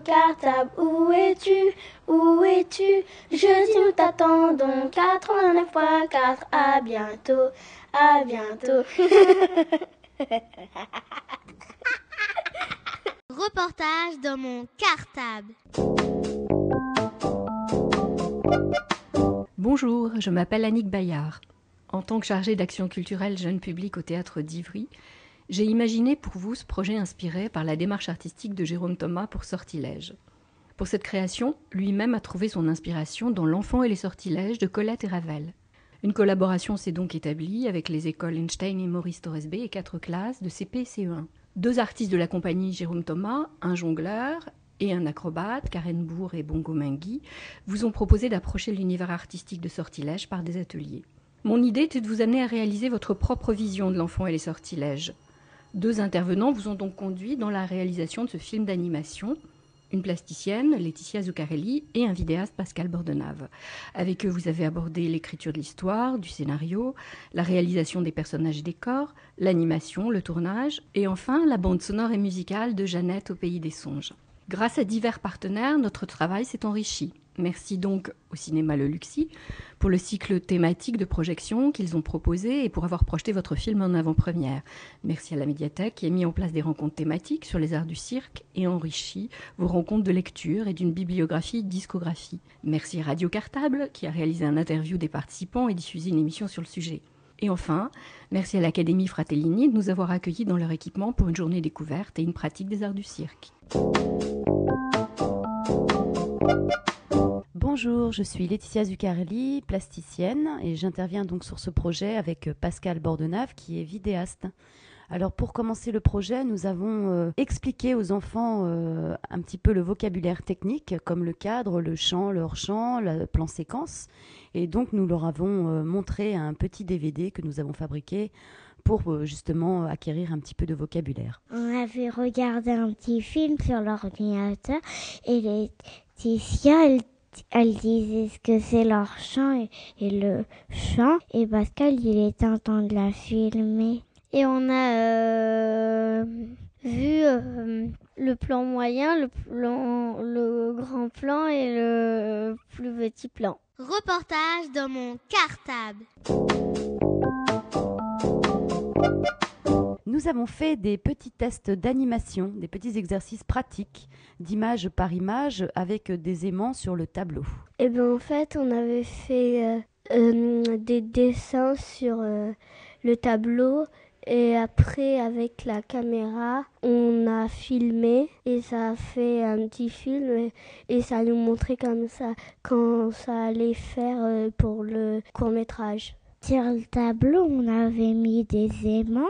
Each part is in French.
Cartable, où es-tu? Où es-tu? Je dis nous t'attendons 89.4, à bientôt, à bientôt. Reportage dans mon cartable. Bonjour, je m'appelle Annick Bayard. En tant que chargée d'action culturelle jeune public au théâtre d'Ivry, j'ai imaginé pour vous ce projet inspiré par la démarche artistique de Jérôme Thomas pour Sortilège. Pour cette création, lui-même a trouvé son inspiration dans L'enfant et les sortilèges de Colette et Ravel. Une collaboration s'est donc établie avec les écoles Einstein et Maurice Torresbé et quatre classes de CP et CE1. Deux artistes de la compagnie Jérôme Thomas, un jongleur et un acrobate, Karen Bourg et Bongo Mengui, vous ont proposé d'approcher l'univers artistique de Sortilège par des ateliers. Mon idée était de vous amener à réaliser votre propre vision de l'enfant et les sortilèges, deux intervenants vous ont donc conduit dans la réalisation de ce film d'animation. Une plasticienne, Laetitia Zuccarelli, et un vidéaste, Pascal Bordenave. Avec eux, vous avez abordé l'écriture de l'histoire, du scénario, la réalisation des personnages et des corps, l'animation, le tournage, et enfin la bande sonore et musicale de Jeannette au Pays des Songes. Grâce à divers partenaires, notre travail s'est enrichi. Merci donc au cinéma Le Luxi pour le cycle thématique de projection qu'ils ont proposé et pour avoir projeté votre film en avant-première. Merci à la médiathèque qui a mis en place des rencontres thématiques sur les arts du cirque et enrichi vos rencontres de lecture et d'une bibliographie discographie. Merci Radio Cartable qui a réalisé un interview des participants et diffusé une émission sur le sujet. Et enfin, merci à l'Académie Fratellini de nous avoir accueillis dans leur équipement pour une journée découverte et une pratique des arts du cirque. Bonjour, je suis Laetitia Zuccarelli, plasticienne, et j'interviens donc sur ce projet avec euh, Pascal Bordenave, qui est vidéaste. Alors pour commencer le projet, nous avons euh, expliqué aux enfants euh, un petit peu le vocabulaire technique, comme le cadre, le champ, le hors-champ, le plan séquence. Et donc nous leur avons montré un petit DVD que nous avons fabriqué pour justement acquérir un petit peu de vocabulaire. On avait regardé un petit film sur l'ordinateur et Laetitia, elle elle disait ce que c'est leur chant et, le chant. Et Pascal, il était en train de la filmer. Et on a euh, vu euh, le plan moyen, le, plan, le grand plan et le plus petit plan. Reportage dans mon cartable. Nous avons fait des petits tests d'animation, des petits exercices pratiques d'image par image avec des aimants sur le tableau. Et eh bien en fait, on avait fait euh, euh, des dessins sur euh, le tableau et après avec la caméra, on a filmé et ça a fait un petit film et, ça nous montrait comme ça quand ça allait faire pour le court métrage. Sur le tableau, on avait mis des aimants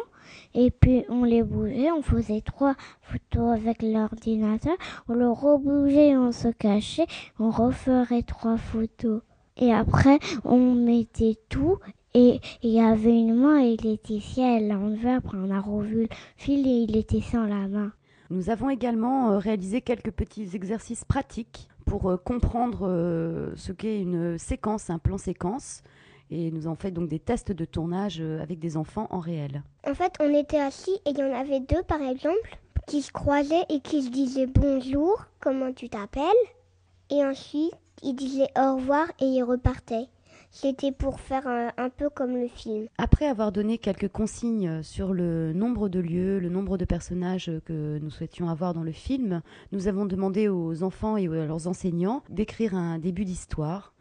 et puis on les bougeait, on faisait trois photos avec l'ordinateur, on le rebougeait, on se cachait, on referait trois photos. Et après, on mettait tout et il y avait une main et Laetitia, elle l'a enlevé. Après, on a revu le fil et il était sans la main. Nous avons également euh, réalisé quelques petits exercices pratiques pour euh, comprendre euh, ce qu'est une séquence, un plan séquence et nous avons fait donc des tests de tournage euh, avec des enfants en réel. En fait, on était assis et il y en avait deux par exemple qui se croisaient et qui se disaient bonjour, comment tu t'appelles? Et ensuite, ils disaient au revoir et ils repartaient. C'était pour faire un, peu comme le film. Après avoir donné quelques consignes sur le nombre de lieux, le nombre de personnages que nous souhaitions avoir dans le film, nous avons demandé aux enfants et à leurs enseignants d'écrire un début d'histoire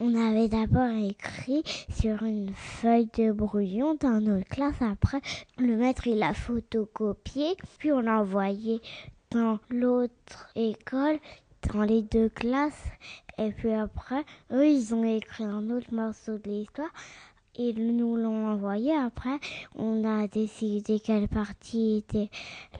On avait d'abord écrit sur une feuille de brouillon dans notre classe. Après, le maître, il a photocopié. Puis on l'a envoyé dans l'autre école, dans les deux classes. Et puis après, eux, ils ont écrit un autre morceau de l'histoire. Ils nous l'ont envoyé. Après, on a décidé quelle partie était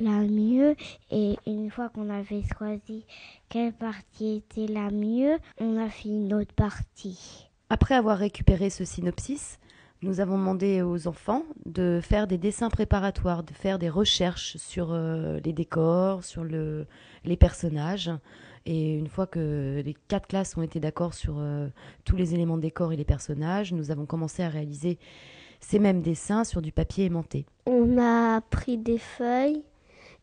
la mieux. Et une fois qu'on avait choisi quelle partie était la mieux, on a fait une autre partie. Après avoir récupéré ce synopsis, Nous avons demandé aux enfants de faire des dessins préparatoires, de faire des recherches sur euh, les décors, sur le, les personnages. Et une fois que les quatre classes ont été d'accord sur euh, tous les éléments de décor et les personnages, nous avons commencé à réaliser ces mêmes dessins sur du papier aimanté. On a pris des feuilles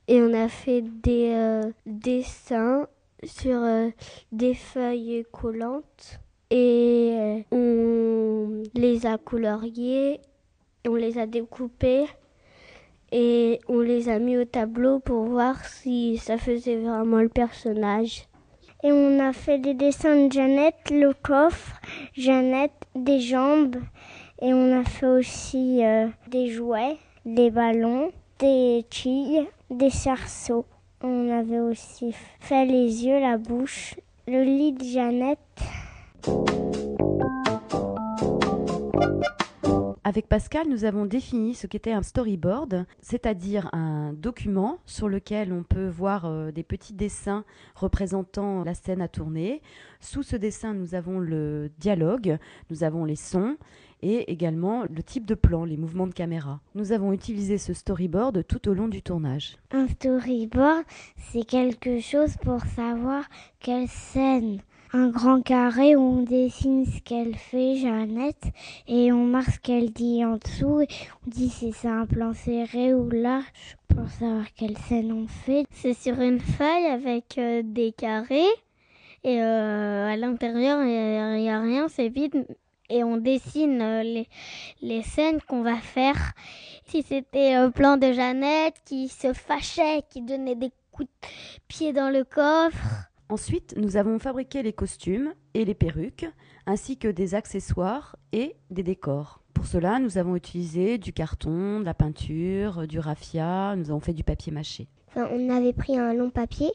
et on a fait des euh, dessins sur euh, des feuilles collantes et on les a coloriés, on les a découpés et on les a mis au tableau pour voir si ça faisait vraiment le personnage. Et on a fait des dessins de Jeannette, le coffre, Jeannette, des jambes et on a fait aussi euh, des jouets, des ballons, des quilles, des cerceaux. On avait aussi fait les yeux, la bouche, le lit de Jeannette. Avec Pascal, nous avons défini ce qu'était un storyboard, c'est-à-dire un document sur lequel on peut voir euh, des petits dessins représentant la scène à tourner. Sous ce dessin, nous avons le dialogue, nous avons les sons et également le type de plan, les mouvements de caméra. Nous avons utilisé ce storyboard tout au long du tournage. Un storyboard, c'est quelque chose pour savoir quelle scène. Un grand carré où on dessine ce qu'elle fait, Jeannette, et on marque ce qu'elle dit en dessous. Et on dit si c'est un plan serré ou large pour savoir quelle scène on fait. C'est sur une feuille avec euh, des carrés. Et euh, à l'intérieur, il n'y a, rien, c'est vide et on dessine euh, les, les scènes qu'on va faire. Si c'était un plan de Jeannette qui se fâchait, qui donnait des coups de pied dans le coffre. Ensuite, nous avons fabriqué les costumes et les perruques, ainsi que des accessoires et des décors. Pour cela, nous avons utilisé du carton, de la peinture, du raffia, nous avons fait du papier mâché. On avait pris un long papier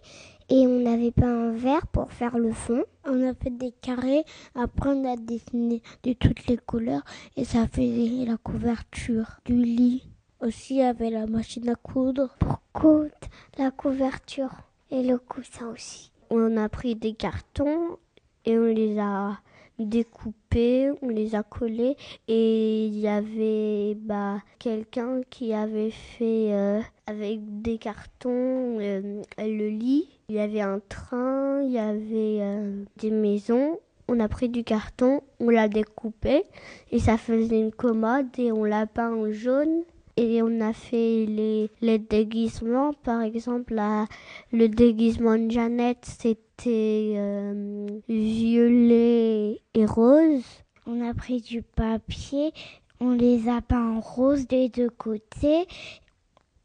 et on avait peint un verre pour faire le fond. On a fait des carrés, après on a dessiné de toutes les couleurs et ça faisait la couverture du lit. Aussi, il y avait la machine à coudre pour coudre la couverture et le coussin aussi. On a pris des cartons et on les a découpés, on les a collés et il y avait bah, quelqu'un qui avait fait euh, avec des cartons euh, le lit. Il y avait un train, il y avait euh, des maisons. On a pris du carton, on l'a découpé et ça faisait une commode et on l'a peint en jaune. Et on a fait les, les déguisements. Par exemple, la, le déguisement de Jeannette, c'était euh, violet et rose. On a pris du papier, on les a peints en rose des deux côtés.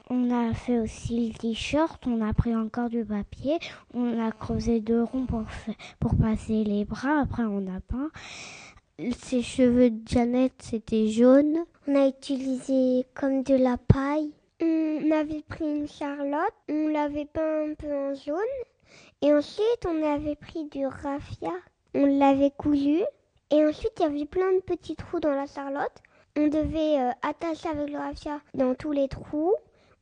On a fait aussi le t-shirt, on a pris encore du papier, on a creusé deux ronds pour, pour passer les bras, après on a peint. Ses cheveux de Janet, c'était jaune. On a utilisé comme de la paille. On avait pris une charlotte, on l'avait peint un peu en jaune. Et ensuite, on avait pris du raffia, on l'avait cousu. Et ensuite, il y avait plein de petits trous dans la charlotte. On devait euh, attacher avec le raffia dans tous les trous.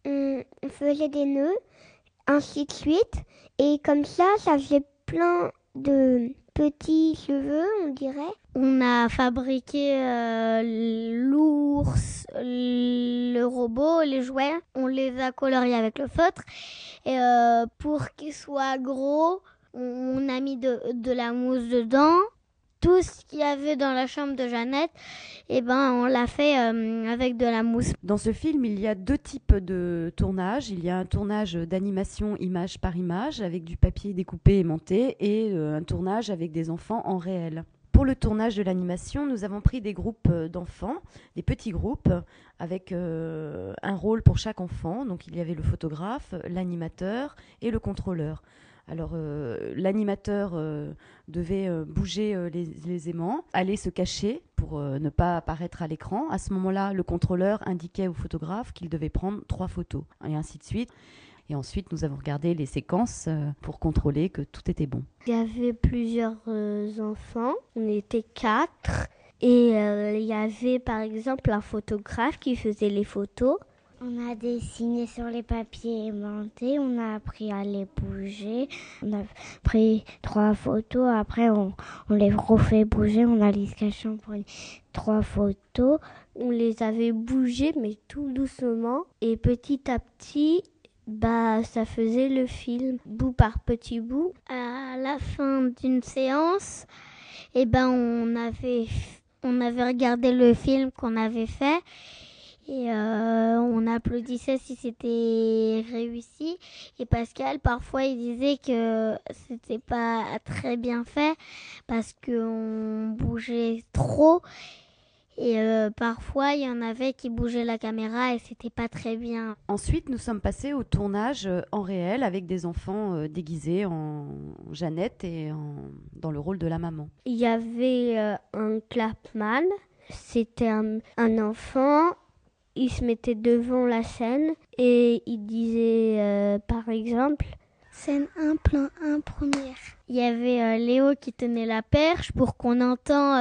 On, on faisait des nœuds, ainsi de suite. Et comme ça, ça faisait plein de petits cheveux, on dirait. On a fabriqué euh, l'ours, le robot, les jouets. On les a coloriés avec le feutre. Et euh, pour qu'ils soient gros, on a mis de, de la mousse dedans. Tout ce qu'il y avait dans la chambre de Jeannette, eh ben, on l'a fait euh, avec de la mousse. Dans ce film, il y a deux types de tournage. Il y a un tournage d'animation image par image avec du papier découpé et monté et euh, un tournage avec des enfants en réel. Pour le tournage de l'animation, nous avons pris des groupes d'enfants, des petits groupes, avec euh, un rôle pour chaque enfant. Donc il y avait le photographe, l'animateur et le contrôleur. Alors euh, l'animateur euh, devait euh, bouger les, les, aimants, aller se cacher pour ne pas apparaître à l'écran. À ce moment-là, le contrôleur indiquait au photographe qu'il devait prendre trois photos, et ainsi de suite. Et ensuite, nous avons regardé les séquences pour contrôler que tout était bon. Il y avait plusieurs enfants, on était quatre. Et il y avait par exemple un photographe qui faisait les photos. On a dessiné sur les papiers aimantés, on a appris à les bouger, on a pris trois photos, après on, on les refait bouger, on a les pour les trois photos. On les avait bougées mais tout doucement et petit à petit bah, ça faisait le film bout par petit bout. À la fin d'une séance, eh ben, on avait, on avait regardé le film qu'on avait fait et euh, on applaudissait si c'était réussi. Et Pascal, parfois, il disait que c'était pas très bien fait parce qu'on bougeait trop. Et euh, parfois, il y en avait qui bougeaient la caméra et c'était pas très bien. Ensuite, nous sommes passés au tournage euh, en réel avec des enfants euh, déguisés en Jeannette et en... dans le rôle de la maman. Il y avait un clapman, c'était un, un, enfant. Il se mettait devant la scène et il disait, par exemple, Scène 1, plan 1, première. Il y avait Léo qui tenait la perche pour qu'on entend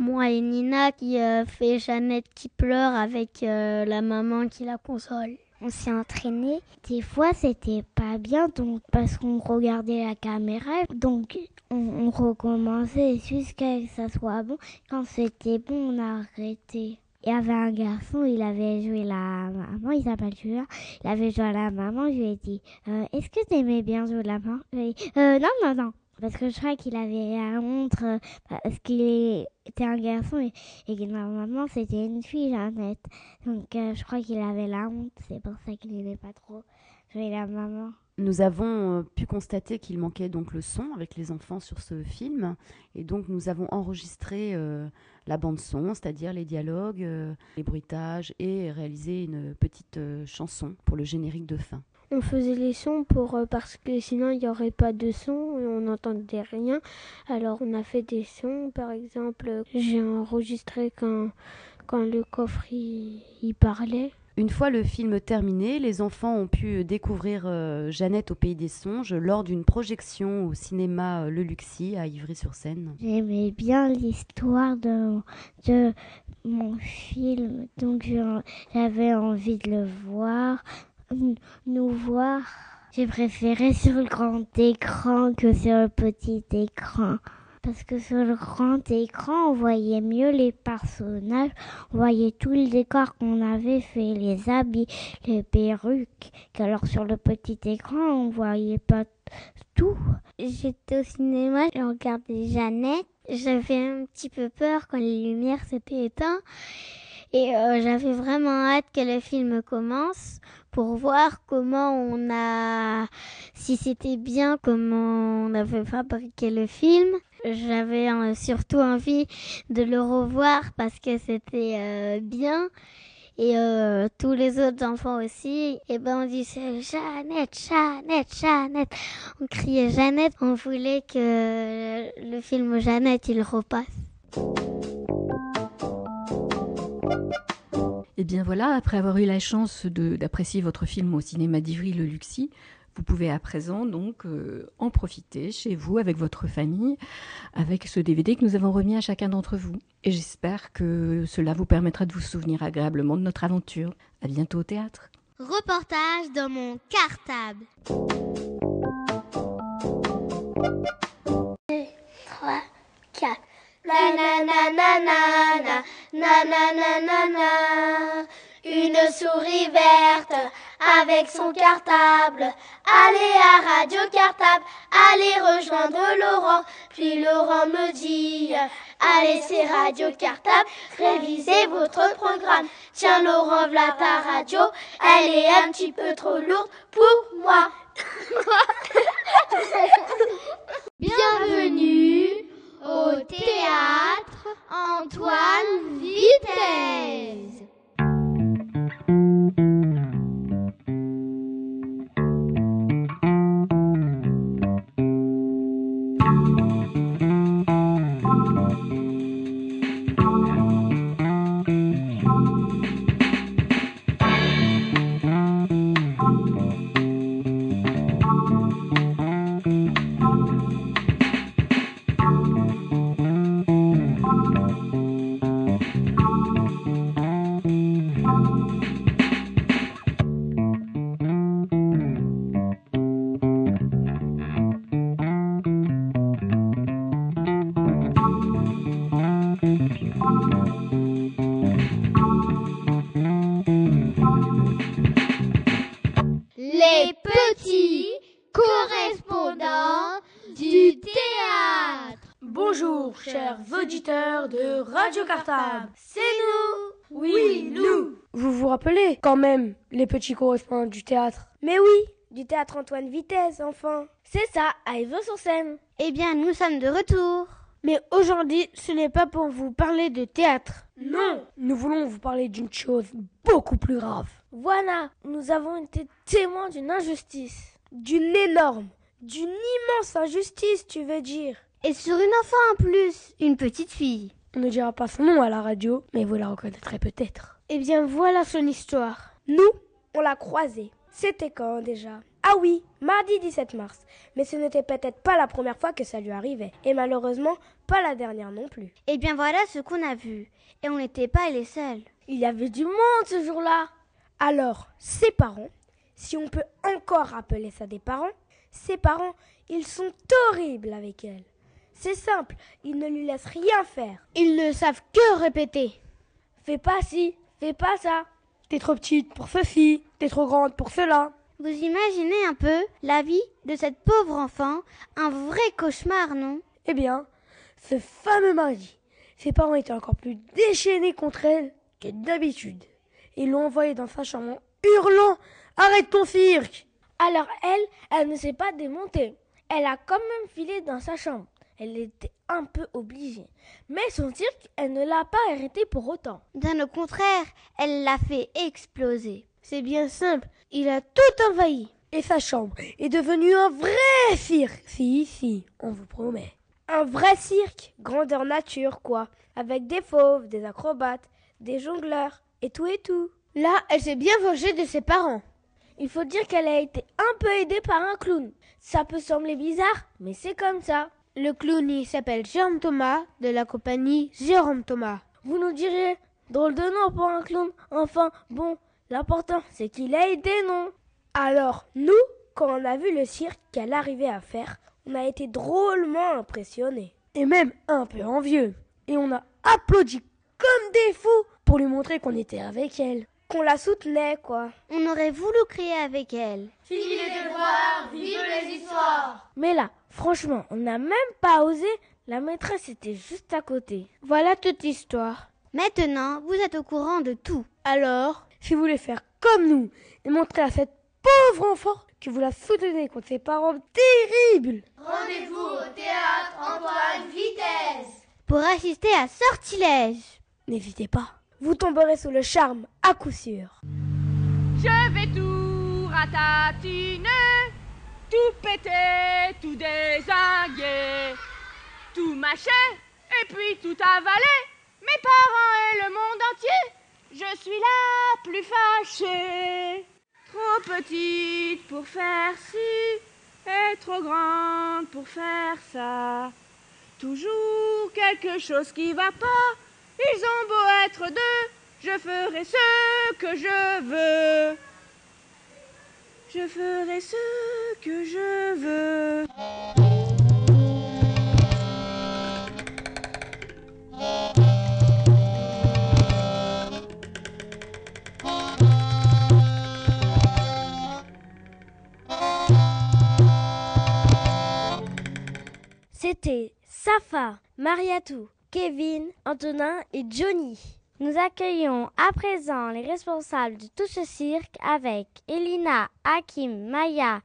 moi et Nina qui euh, fait Jeannette qui pleure avec euh, la maman qui la console. On s'est entraîné. Des fois, c'était pas bien, donc parce qu'on regardait la caméra, donc on, on recommençait jusqu'à ce que ça soit bon. Quand c'était bon, on a arrêté. Il y avait un garçon, il avait joué la maman, il s'appelle Julien. Il avait joué la maman, je lui ai dit euh, Est-ce que tu aimais bien jouer la maman? Euh, Non, non, non parce que je crois qu'il avait la honte euh, parce qu'il était un garçon et, que normalement c'était une fille, Jeannette. Donc euh, je crois qu'il avait la honte, c'est pour ça qu'il n'aimait pas trop jouer la maman. Nous avons euh, pu constater qu'il manquait donc le son avec les enfants sur ce film et donc nous avons enregistré la bande son, c'est-à-dire les dialogues, les bruitages et réalisé une petite chanson pour le générique de fin on faisait les sons pour euh, parce que sinon il n'y aurait pas de son et on n'entendait rien. Alors on a fait des sons, par exemple, j'ai enregistré quand quand le coffre y, parlait. Une fois le film terminé, les enfants ont pu découvrir euh, Jeannette au Pays des Songes lors d'une projection au cinéma euh, Le Luxi à Ivry-sur-Seine. J'aimais bien l'histoire de mon film, donc j'avais envie de le voir nous voir. J'ai préféré sur le grand écran que sur le petit écran. Parce que sur le grand écran, on voyait mieux les personnages, on voyait tout le décor qu'on avait fait, les habits, les perruques. Alors sur le petit écran, on voyait pas tout. J'étais au cinéma, j'ai regardé Jeannette. J'avais un petit peu peur quand les lumières s'étaient éteintes. Et euh, j'avais vraiment hâte que le film commence pour voir comment on a, si c'était bien, comment on avait fabriqué le film. J'avais euh, surtout envie de le revoir parce que c'était euh, bien. Et euh, tous les autres enfants aussi, et ben on disait Jeannette, Jeannette, Jeannette. On criait Jeannette, on voulait que le film Jeannette il repasse. Et eh bien voilà, après avoir eu la chance d'apprécier votre film au cinéma d'Ivry Le Luxi, vous pouvez à présent donc euh, en profiter chez vous avec votre famille avec ce DVD que nous avons remis à chacun d'entre vous. Et j'espère que cela vous permettra de vous souvenir agréablement de notre aventure. À bientôt au théâtre. Reportage dans mon cartable. 2, 3, 4. Na na na na na na na na na na Une souris verte avec son cartable. Allez à Radio Cartable, allez rejoindre Laurent. Puis Laurent me dit, allez c'est Radio Cartable, révisez votre programme. Tiens Laurent, voilà ta radio, elle est un petit peu trop lourde pour moi. Bienvenue au théâtre Antoine Vitesse. C'est nous. Oui, nous. Vous vous rappelez quand même les petits correspondants du théâtre? Mais oui, du théâtre Antoine Vitesse, enfin. C'est ça, à sur scène. Eh bien, nous sommes de retour. Mais aujourd'hui, ce n'est pas pour vous parler de théâtre. Non, nous voulons vous parler d'une chose beaucoup plus grave. Voilà, nous avons été témoins d'une injustice. D'une énorme, d'une immense injustice, tu veux dire? Et sur une enfant en plus, une petite fille. On ne dira pas son nom à la radio, mais vous la reconnaîtrez peut-être. Eh bien, voilà son histoire. Nous, on l'a croisée. C'était quand déjà? Ah oui, mardi 17 mars. Mais ce n'était peut-être pas la première fois que ça lui arrivait. Et malheureusement, pas la dernière non plus. Eh bien voilà ce qu'on a vu. Et on n'était pas les seuls. Il y avait du monde ce jour-là. Alors, ses parents, si on peut encore appeler ça des parents, ses parents, ils sont horribles avec elle. C'est simple, ils ne lui laissent rien faire. Ils ne savent que répéter. Fais pas ci, fais pas ça. T'es trop petite pour ceci, t'es trop grande pour cela. Vous imaginez un peu la vie de cette pauvre enfant, un vrai cauchemar, non? Eh bien, ce fameux mardi, ses parents étaient encore plus déchaînés contre elle que d'habitude. Ils l'ont envoyée dans sa chambre hurlant Arrête ton cirque Alors elle, elle ne s'est pas démontée. Elle a quand même filé dans sa chambre. Elle était un peu obligée. Mais son cirque, elle ne l'a pas arrêté pour autant. Bien au contraire, elle l'a fait exploser. C'est bien simple, il a tout envahi. Et sa chambre est devenue un vrai cirque. Si, si, on vous promet. Un vrai cirque, grandeur nature, quoi. Avec des fauves, des acrobates, des jongleurs, et tout et tout. Là, elle s'est bien vengée de ses parents. Il faut dire qu'elle a été un peu aidée par un clown. Ça peut sembler bizarre, mais c'est comme ça. Le clown, il s'appelle Jérôme Thomas, de la compagnie Jérôme Thomas. Vous nous direz, drôle de nom pour un clown. Enfin, bon, l'important, c'est qu'il a aidé, non Alors, nous, quand on a vu le cirque qu'elle arrivait à faire, on a été drôlement impressionnés. Et même un peu envieux. Et on a applaudi comme des fous pour lui montrer qu'on était avec elle. Qu'on la soutenait, quoi. On aurait voulu crier avec elle. Fini les devoirs, vive les histoires Mais là, franchement, on n'a même pas osé. La maîtresse était juste à côté. Voilà toute l'histoire. Maintenant, vous êtes au courant de tout. Alors, si vous voulez faire comme nous et montrer à cette pauvre enfant que vous la soutenez contre ses parents terribles, rendez-vous au théâtre Antoine Vitesse pour assister à Sortilège. N'hésitez pas vous tomberez sous le charme à coup sûr. Je vais tout ratatiner, tout péter, tout désinguer, tout mâcher et puis tout avaler. Mes parents et le monde entier, je suis la plus fâchée. Trop petite pour faire ci et trop grande pour faire ça. Toujours quelque chose qui va pas ils ont beau être deux, je ferai ce que je veux. Je ferai ce que je veux. C'était Safa Mariatou Kevin, Antonin et Johnny. Nous accueillons à présent les responsables de tout ce cirque avec Elina, Hakim, Maya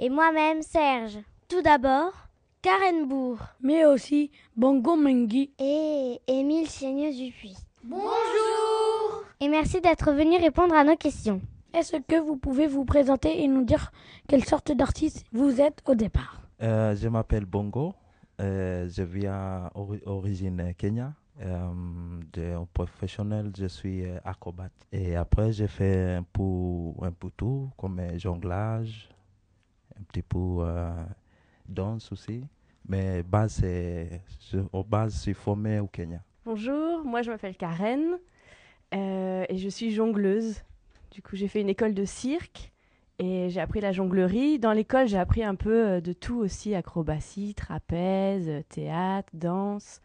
et moi-même Serge. Tout d'abord, Karen Bourg. Mais aussi Bongo Mengi. Et Émile Seigneux Dupuis. Bonjour Et merci d'être venu répondre à nos questions. Est-ce que vous pouvez vous présenter et nous dire quelle sorte d'artiste vous êtes au départ? Euh, Je m'appelle Bongo. Euh, je viens d'origine Kenya. Euh, de professionnel, je suis euh, acrobate. Et après, j'ai fait un peu, un peu tout, comme jonglage, un petit peu euh, danse aussi. Mais base, au base, je suis formé au Kenya. Bonjour, moi je m'appelle Karen et je suis jongleuse. Du coup, j'ai fait une école de cirque et j'ai appris la jonglerie. Dans l'école, j'ai appris un peu euh, de tout aussi, acrobatie, trapèze, théâtre, danse.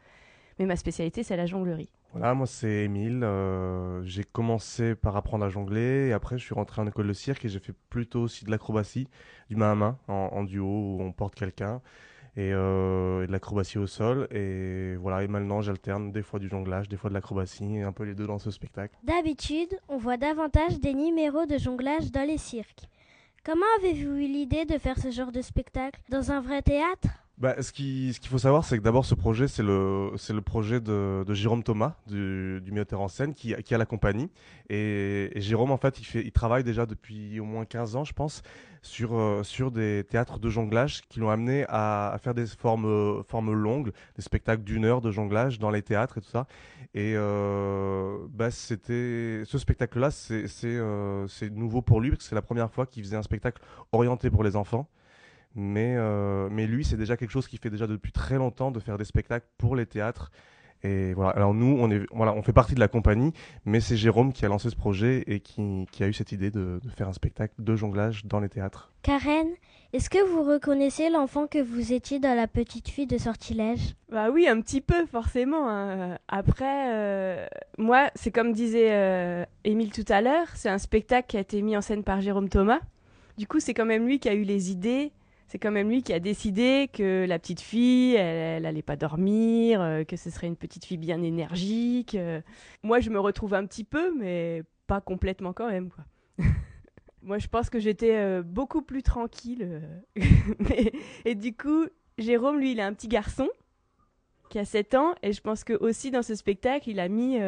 Mais ma spécialité, c'est la jonglerie. Voilà, moi c'est Émile. Euh, j'ai commencé par apprendre à jongler et après je suis rentré en école de cirque et j'ai fait plutôt aussi de l'acrobatie, du main à main, en, duo où on porte quelqu'un euh, et, de l'acrobatie au sol. Et voilà, et maintenant j'alterne des fois du jonglage, des fois de l'acrobatie, et un peu les deux dans ce spectacle. D'habitude, on voit davantage des numéros de jonglage dans les cirques. Comment avez-vous eu l'idée de faire ce genre de spectacle dans un vrai théâtre? Bah, ce qu'il ce qu'il faut savoir, c'est que d'abord, ce projet, c'est le, projet de, Jérôme Thomas, du, du metteur en scène, qui, qui a la compagnie. Et, Jérôme, en fait, il, travaille déjà depuis au moins 15 ans, je pense, sur, euh, sur des théâtres de jonglage qui l'ont amené à, faire des formes, longues, des spectacles d'une heure de jonglage dans les théâtres et tout ça. Et euh, bah, ce spectacle-là, euh, c'est nouveau pour lui, parce que c'est la première fois qu'il faisait un spectacle orienté pour les enfants. Mais, euh, mais lui, c'est déjà quelque chose qu'il fait déjà depuis très longtemps, de faire des spectacles pour les théâtres. Et voilà. Alors nous, on, est, voilà, on fait partie de la compagnie, mais c'est Jérôme qui a lancé ce projet et qui, qui a eu cette idée de, de, faire un spectacle de jonglage dans les théâtres. Karen, est-ce que vous reconnaissez l'enfant que vous étiez dans la petite fille de Sortilège? Bah oui, un petit peu, forcément. Hein. Après, euh, moi, c'est comme disait euh, Émile tout à l'heure, c'est un spectacle qui a été mis en scène par Jérôme Thomas. Du coup, c'est quand même lui qui a eu les idées, c'est quand même lui qui a décidé que la petite fille, elle, n'allait pas dormir, euh, que ce serait une petite fille bien énergique. Euh. Moi, je me retrouve un petit peu, mais pas complètement quand même. Moi, je pense que j'étais euh, beaucoup plus tranquille. Et du coup, Jérôme, lui, il a un petit garçon qui a 7 ans, et je pense que aussi dans ce spectacle, il a mis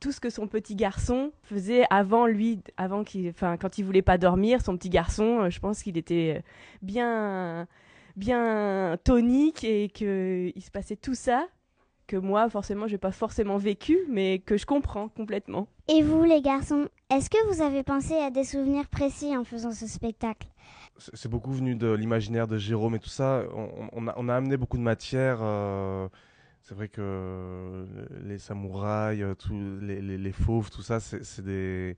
tout ce que son petit garçon faisait avant lui, avant qu'il, enfin, quand il voulait pas dormir, son petit garçon, euh, je pense qu'il était euh, bien, bien tonique et qu'il se passait tout ça que moi, forcément, j'ai pas forcément vécu, mais que je comprends complètement. Et vous, les garçons, est-ce que vous avez pensé à des souvenirs précis en faisant ce spectacle? C'est beaucoup venu de l'imaginaire de Jérôme et tout ça. On, a, on a, amené beaucoup de matière. Euh, c'est vrai que les samouraïs, euh, tous les, les, fauves, tout ça, c'est des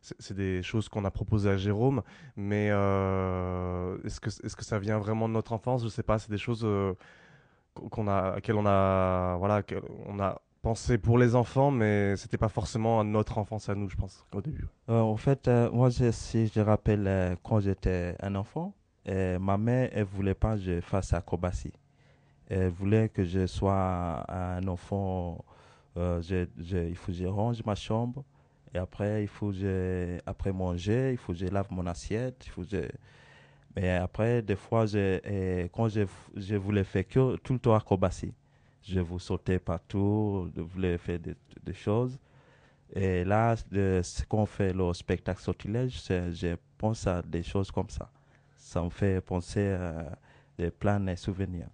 c'est des choses qu'on a proposées à Jérôme, mais euh, est-ce que est-ce que ça vient vraiment de notre enfance? Je sais pas. C'est des choses euh, qu'on a, auxquelles on a, voilà, on a pensé pour les enfants, mais c'était pas forcément notre enfance à nous, je pense, au début. en fait, moi, si je rappelle quand j'étais un enfant, ma mère, elle voulait pas que je fasse acrobatie. Elle voulait que je sois un enfant. Euh, il faut que je range ma chambre. Et après, il faut que après manger, il faut que je lave mon assiette. Il Mais après, des fois, je, quand je, je voulais faire que tout le temps acrobatie, je vous sautais partout, je voulais faire des, choses. Et là, ce qu'on fait le spectacle sortilège, je pense à des choses comme ça. Ça me fait penser à des plans de souvenirs.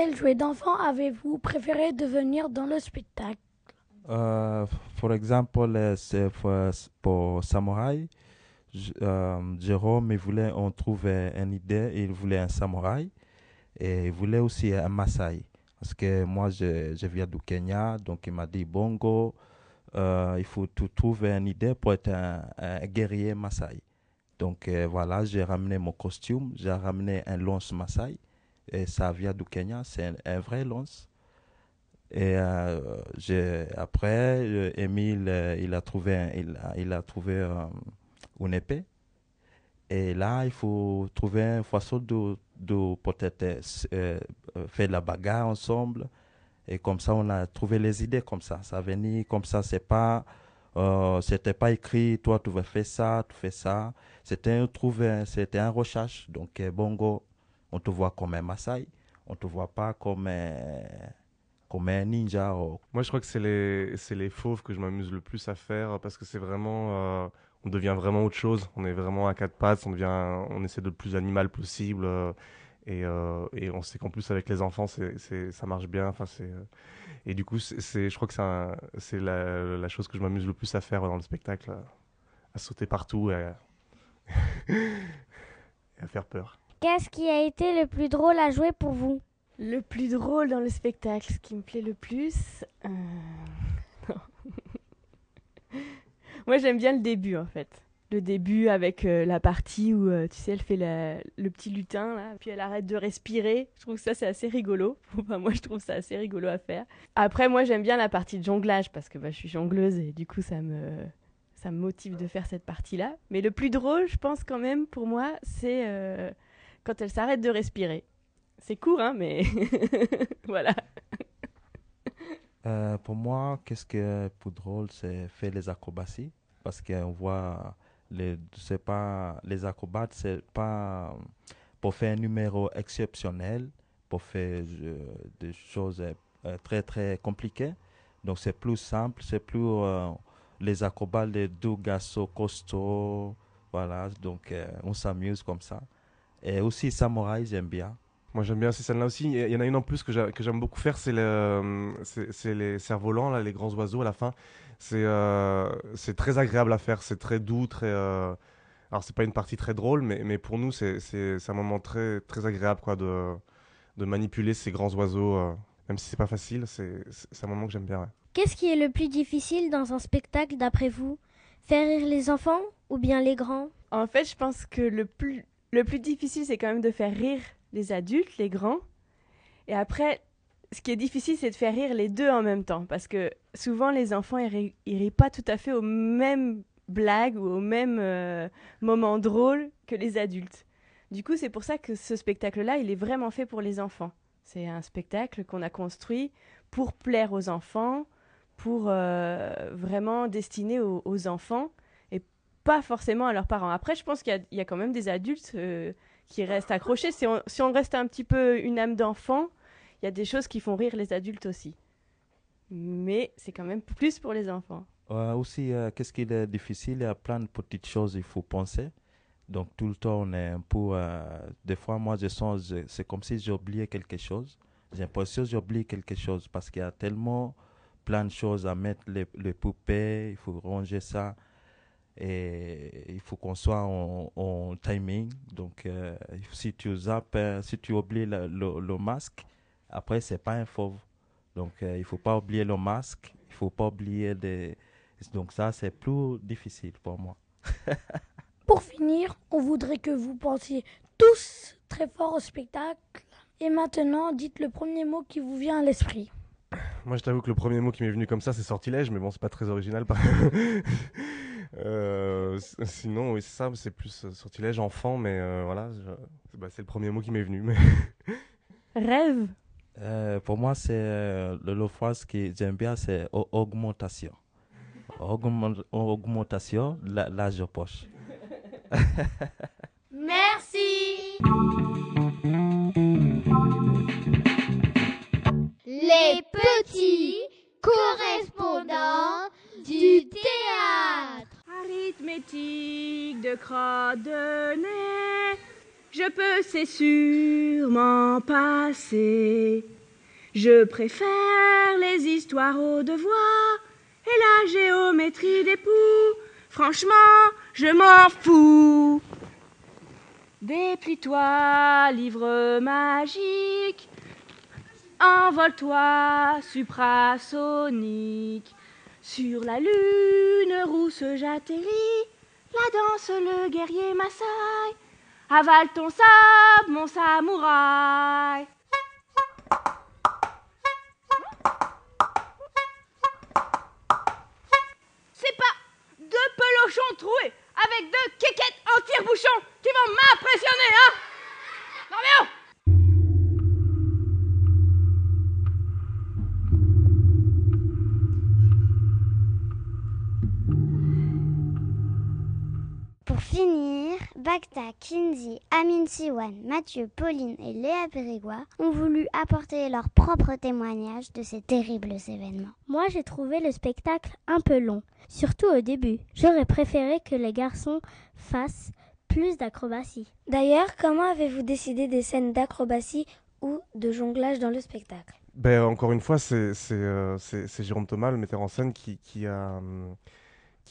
Quel jouet d'enfant avez-vous préféré devenir dans le spectacle euh, Par exemple, c'est pour, Samouraï. Euh, Jérôme, il voulait, on trouvait une idée, il voulait un samouraï et il voulait aussi un Maasai. Parce que moi, je, je viens du Kenya, donc il m'a dit Bongo, euh, il faut trouver une idée pour être un, guerrier Maasai. Donc euh, voilà, j'ai ramené mon costume, j'ai ramené un lance Maasai et vient du Kenya, c'est un, vrai lance. Et euh, après, Emile, euh, il a trouvé, il, a, trouvé euh, une épée. Et là, il faut trouver une façon de, de peut-être faire la bagarre ensemble. Et comme ça, on a trouvé les idées comme ça. Ça venait comme ça. C'est pas, c'était pas écrit. Toi, tu vas faire ça, tu fais ça. C'était trouver, c'était un recherche. Donc, Bongo, on te voit comme un Maasai, on te voit pas comme un, comme un ninja. Moi, je crois que c'est les, c'est les fauves que je m'amuse le plus à faire parce que c'est vraiment, euh, on devient vraiment autre chose. On est vraiment à quatre pattes, on devient, on essaie de le plus animal possible. Euh, Et, et on sait qu'en plus avec les enfants, c'est, ça marche bien. Enfin, c'est, et du coup, c'est, je crois que c'est, la, la, chose que je m'amuse le plus à faire dans le spectacle, à, sauter partout et à faire peur. Qu'est-ce qui a été le plus drôle à jouer pour vous Le plus drôle dans le spectacle, ce qui me plaît le plus. Euh... Moi, j'aime bien le début en fait. Le début avec euh, la partie où, euh, tu sais, elle fait le petit lutin, là, puis elle arrête de respirer. Je trouve que ça, c'est assez rigolo. Enfin, moi, je trouve ça assez rigolo à faire. Après, moi, j'aime bien la partie de jonglage parce que bah, je suis jongleuse et du coup, ça me, ça me motive de faire cette partie-là. Mais le plus drôle, je pense quand même, pour moi, c'est quand elle s'arrête de respirer. C'est court, hein, mais voilà. Euh, pour moi, qu'est-ce qui est plus drôle, c'est faire les acrobaties. Parce qu'on voit, les, pas, les acrobates, c'est pas pour faire un numéro exceptionnel, pour faire euh, des choses très très compliquées. Donc c'est plus simple, c'est plus les acrobates, les deux garçons costauds. Voilà, donc euh, on s'amuse comme ça. Et aussi Samouraï, j'aime bien. Moi j'aime bien ces scènes-là aussi. Il y en a une en plus que j'aime beaucoup faire, c'est le, les cerfs-volants, là, les grands oiseaux à la fin. C'est euh, c'est très agréable à faire, c'est très doux, très. Euh... Alors c'est pas une partie très drôle, mais, mais pour nous c'est un moment très, très agréable quoi, de, de manipuler ces grands oiseaux. Euh, même si c'est pas facile, c'est un moment que j'aime bien. Qu'est-ce qui est le plus difficile dans un spectacle d'après vous? Faire rire les enfants ou bien les grands? En fait, je pense que le plus, le plus difficile, c'est quand même de faire rire les adultes, les grands. Et après, ce qui est difficile, c'est de faire rire les deux en même temps. Parce que souvent, les enfants, ils, rient pas tout à fait aux mêmes blagues ou au même euh, moment drôle que les adultes. Du coup, c'est pour ça que ce spectacle-là, il est vraiment fait pour les enfants. C'est un spectacle qu'on a construit pour plaire aux enfants, pour euh, vraiment destiné aux, enfants pas forcément à leurs parents. Après, je pense qu'il y, a quand même des adultes euh, qui restent accrochés. Si on, reste un petit peu une âme d'enfant, il y a des choses qui font rire les adultes aussi. Mais c'est quand même plus pour les enfants. aussi, euh, qu'est-ce qui est difficile? Il y a plein de petites choses il faut penser. Donc tout le temps, on est un peu... des fois, moi, je sens, c'est comme si oublié quelque chose. J'ai l'impression que j'ai oublié quelque chose parce qu'il y a tellement plein de choses à mettre les poupées, il faut ranger ça et il faut qu'on soit en, timing. Donc, euh, si tu zappes, euh, si tu oublies le, le, masque, après, c'est pas un fauve. Donc, euh, il faut pas oublier le masque, il faut pas oublier des. Donc, ça, c'est plus difficile pour moi. pour finir, on voudrait que vous pensiez tous très fort au spectacle. Et maintenant, dites le premier mot qui vous vient à l'esprit. Moi, je t'avoue que le premier mot qui m'est venu comme ça, c'est sortilège, mais bon, c'est pas très original. euh, sinon, oui, c'est ça, c'est plus euh, sortilège, enfant, mais euh, voilà, bah, c'est le premier mot qui m'est venu. Mais Rêve euh, Pour moi, c'est le, le phrase que j'aime bien, c'est augmentation. augmentation, l'âge poche. Merci les petits correspondants du théâtre. Arithmétique de crotte de je peux c'est sûrement passer. Je préfère les histoires au devoir et la géométrie des poux. Franchement, je m'en fous. Déplie-toi, livre magique, Envole-toi, suprasonique. Sur la lune rousse j'atterris, la danse le guerrier Maasai. Avale ton sable, mon samouraï. C'est pas deux pelochons troués avec deux quéquettes en tire-bouchon qui vont m'impressionner, hein? Non finir, Bacta, Kinsey, Amin Siwan, Mathieu, Pauline et Léa Périgua ont voulu apporter leur propre témoignage de ces terribles événements. Moi, j'ai trouvé le spectacle un peu long, surtout au début. J'aurais préféré que les garçons fassent plus d'acrobatie. D'ailleurs, comment avez-vous décidé des scènes d'acrobatie ou de jonglage dans le spectacle? Ben, Encore une fois, c'est euh, Jérôme Thomas, le metteur en scène, qui, qui a... Hum,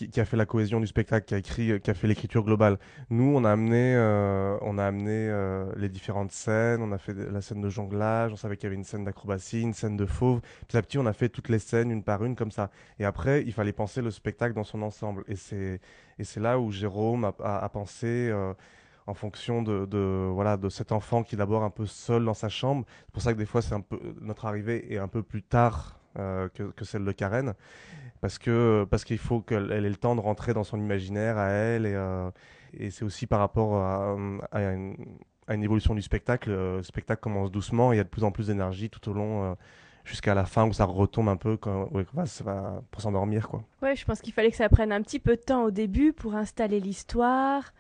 qui, a fait la cohésion du spectacle, qui a écrit, qui a fait l'écriture globale. Nous, on a amené, euh, on a amené euh, les différentes scènes. On a fait la scène de jonglage. On savait qu'il y avait une scène d'acrobatie, une scène de fauve. Petit à petit, on a fait toutes les scènes une par une comme ça. Et après, il fallait penser le spectacle dans son ensemble. Et c'est et c'est là où Jérôme a, pensé. Euh, en fonction de, de, voilà de cet enfant qui est d'abord un peu seul dans sa chambre. C'est pour ça que des fois c'est un peu notre arrivée est un peu plus tard que, que, celle de Karen parce que parce qu'il faut qu'elle ait le temps de rentrer dans son imaginaire à elle et, euh, c'est aussi par rapport à, une, évolution du spectacle. Le spectacle commence doucement, et il y a de plus en plus d'énergie tout au long. Euh, jusqu'à la fin où ça retombe un peu va pour s'endormir quoi. Ouais, je pense qu'il fallait que ça prenne un petit peu de temps au début pour installer l'histoire,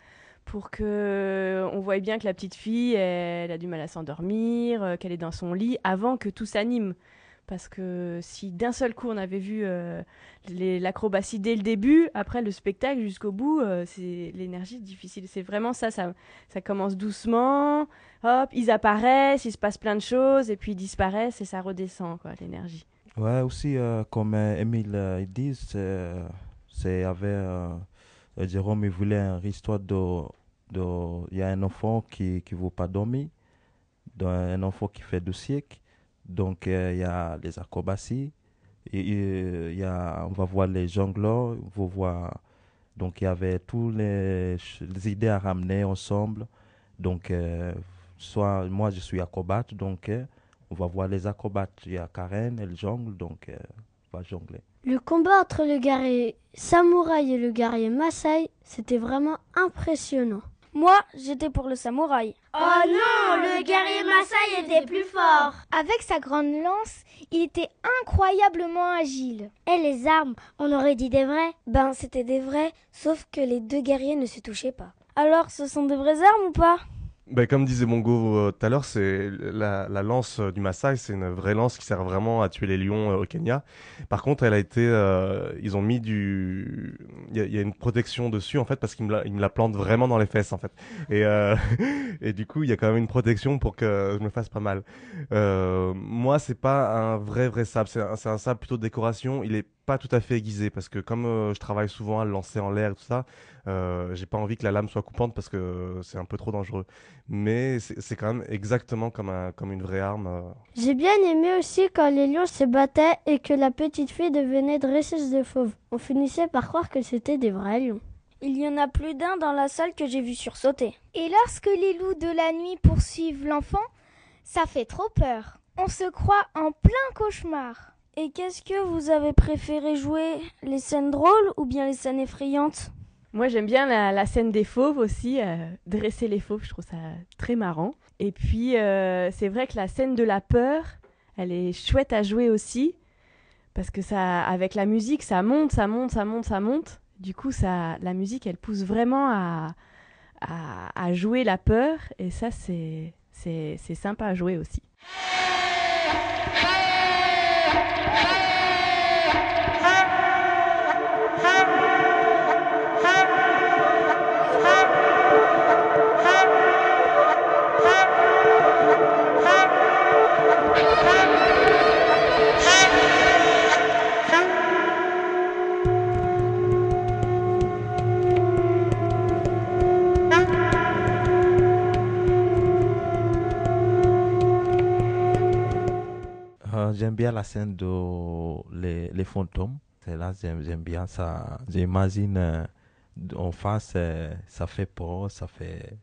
pour que on voie bien que la petite fille elle a du mal à s'endormir, euh, qu'elle est dans son lit avant que tout s'anime. Parce que si d'un seul coup on avait vu euh, l'acrobatie dès le début, après le spectacle jusqu'au bout, euh, c'est l'énergie difficile. C'est vraiment ça, ça, commence doucement, hop, ils apparaissent, il se passe plein de choses, et puis ils disparaissent et ça redescend, quoi, l'énergie. Ouais, aussi, euh, comme Emile dit, c'est avait Jérôme, il voulait une histoire de, il y a un enfant qui ne veut pas dormir, un enfant qui fait du siècle donc, euh, il y a les acrobaties. Et, y a, on va voir les jongleurs. On voir, donc, il y avait toutes les, idées à ramener ensemble. Donc, euh, soit moi, je suis acrobate. Donc, euh, on va voir les acrobates. Il y a Karen, elle jongle. Donc, on va jongler. Le combat entre le guerrier samouraï et le guerrier Maasai, c'était vraiment impressionnant. Moi, j'étais pour le samouraï. Oh non, le guerrier Maasai était plus fort. Avec sa grande lance, il était incroyablement agile. Et les armes, on aurait dit des vrais Ben, c'était des vrais, sauf que les deux guerriers ne se touchaient pas. Alors, ce sont des vraies armes ou pas? Ben, comme disait Mongo euh, tout à l'heure, c'est la, lance euh, du Maasai, c'est une vraie lance qui sert vraiment à tuer les lions euh, au Kenya. Par contre, elle a été, ils ont mis du, il y, a une protection dessus en fait parce qu'ils me, la, me la plantent vraiment dans les fesses en fait. Et et du coup, il y a quand même une protection pour que je me fasse pas mal. moi, c'est pas un vrai vrai sable, c'est un, un sable plutôt de décoration. Il est pas tout à fait aiguisé parce que comme euh, je travaille souvent à le lancer en l'air et tout ça, euh, j'ai pas envie que la lame soit coupante parce que c'est un peu trop dangereux. Mais c'est quand même exactement comme, un, comme une vraie arme. Euh. J'ai bien aimé aussi quand les lions se battaient et que la petite fille devenait dresseuse de fauves. On finissait par croire que c'était des vrais lions. Il y en a plus d'un dans la salle que j'ai vu sursauter. Et lorsque les loups de la nuit poursuivent l'enfant, ça fait trop peur. On se croit en plein cauchemar. Et qu'est-ce que vous avez préféré jouer Les scènes drôles ou bien les scènes effrayantes? Moi j'aime bien la, scène des fauves aussi, euh, dresser les fauves, je trouve ça très marrant. Et puis euh, c'est vrai que la scène de la peur, elle est chouette à jouer aussi, parce que ça, avec la musique, ça monte, ça monte, ça monte, ça monte. Du coup, ça, la musique, elle pousse vraiment à, à jouer la peur, et ça c'est sympa à jouer aussi. J'aime bien la scène de les, les fantômes. C'est là, j'aime bien ça. J'imagine euh, en face, euh, ça fait peur, ça fait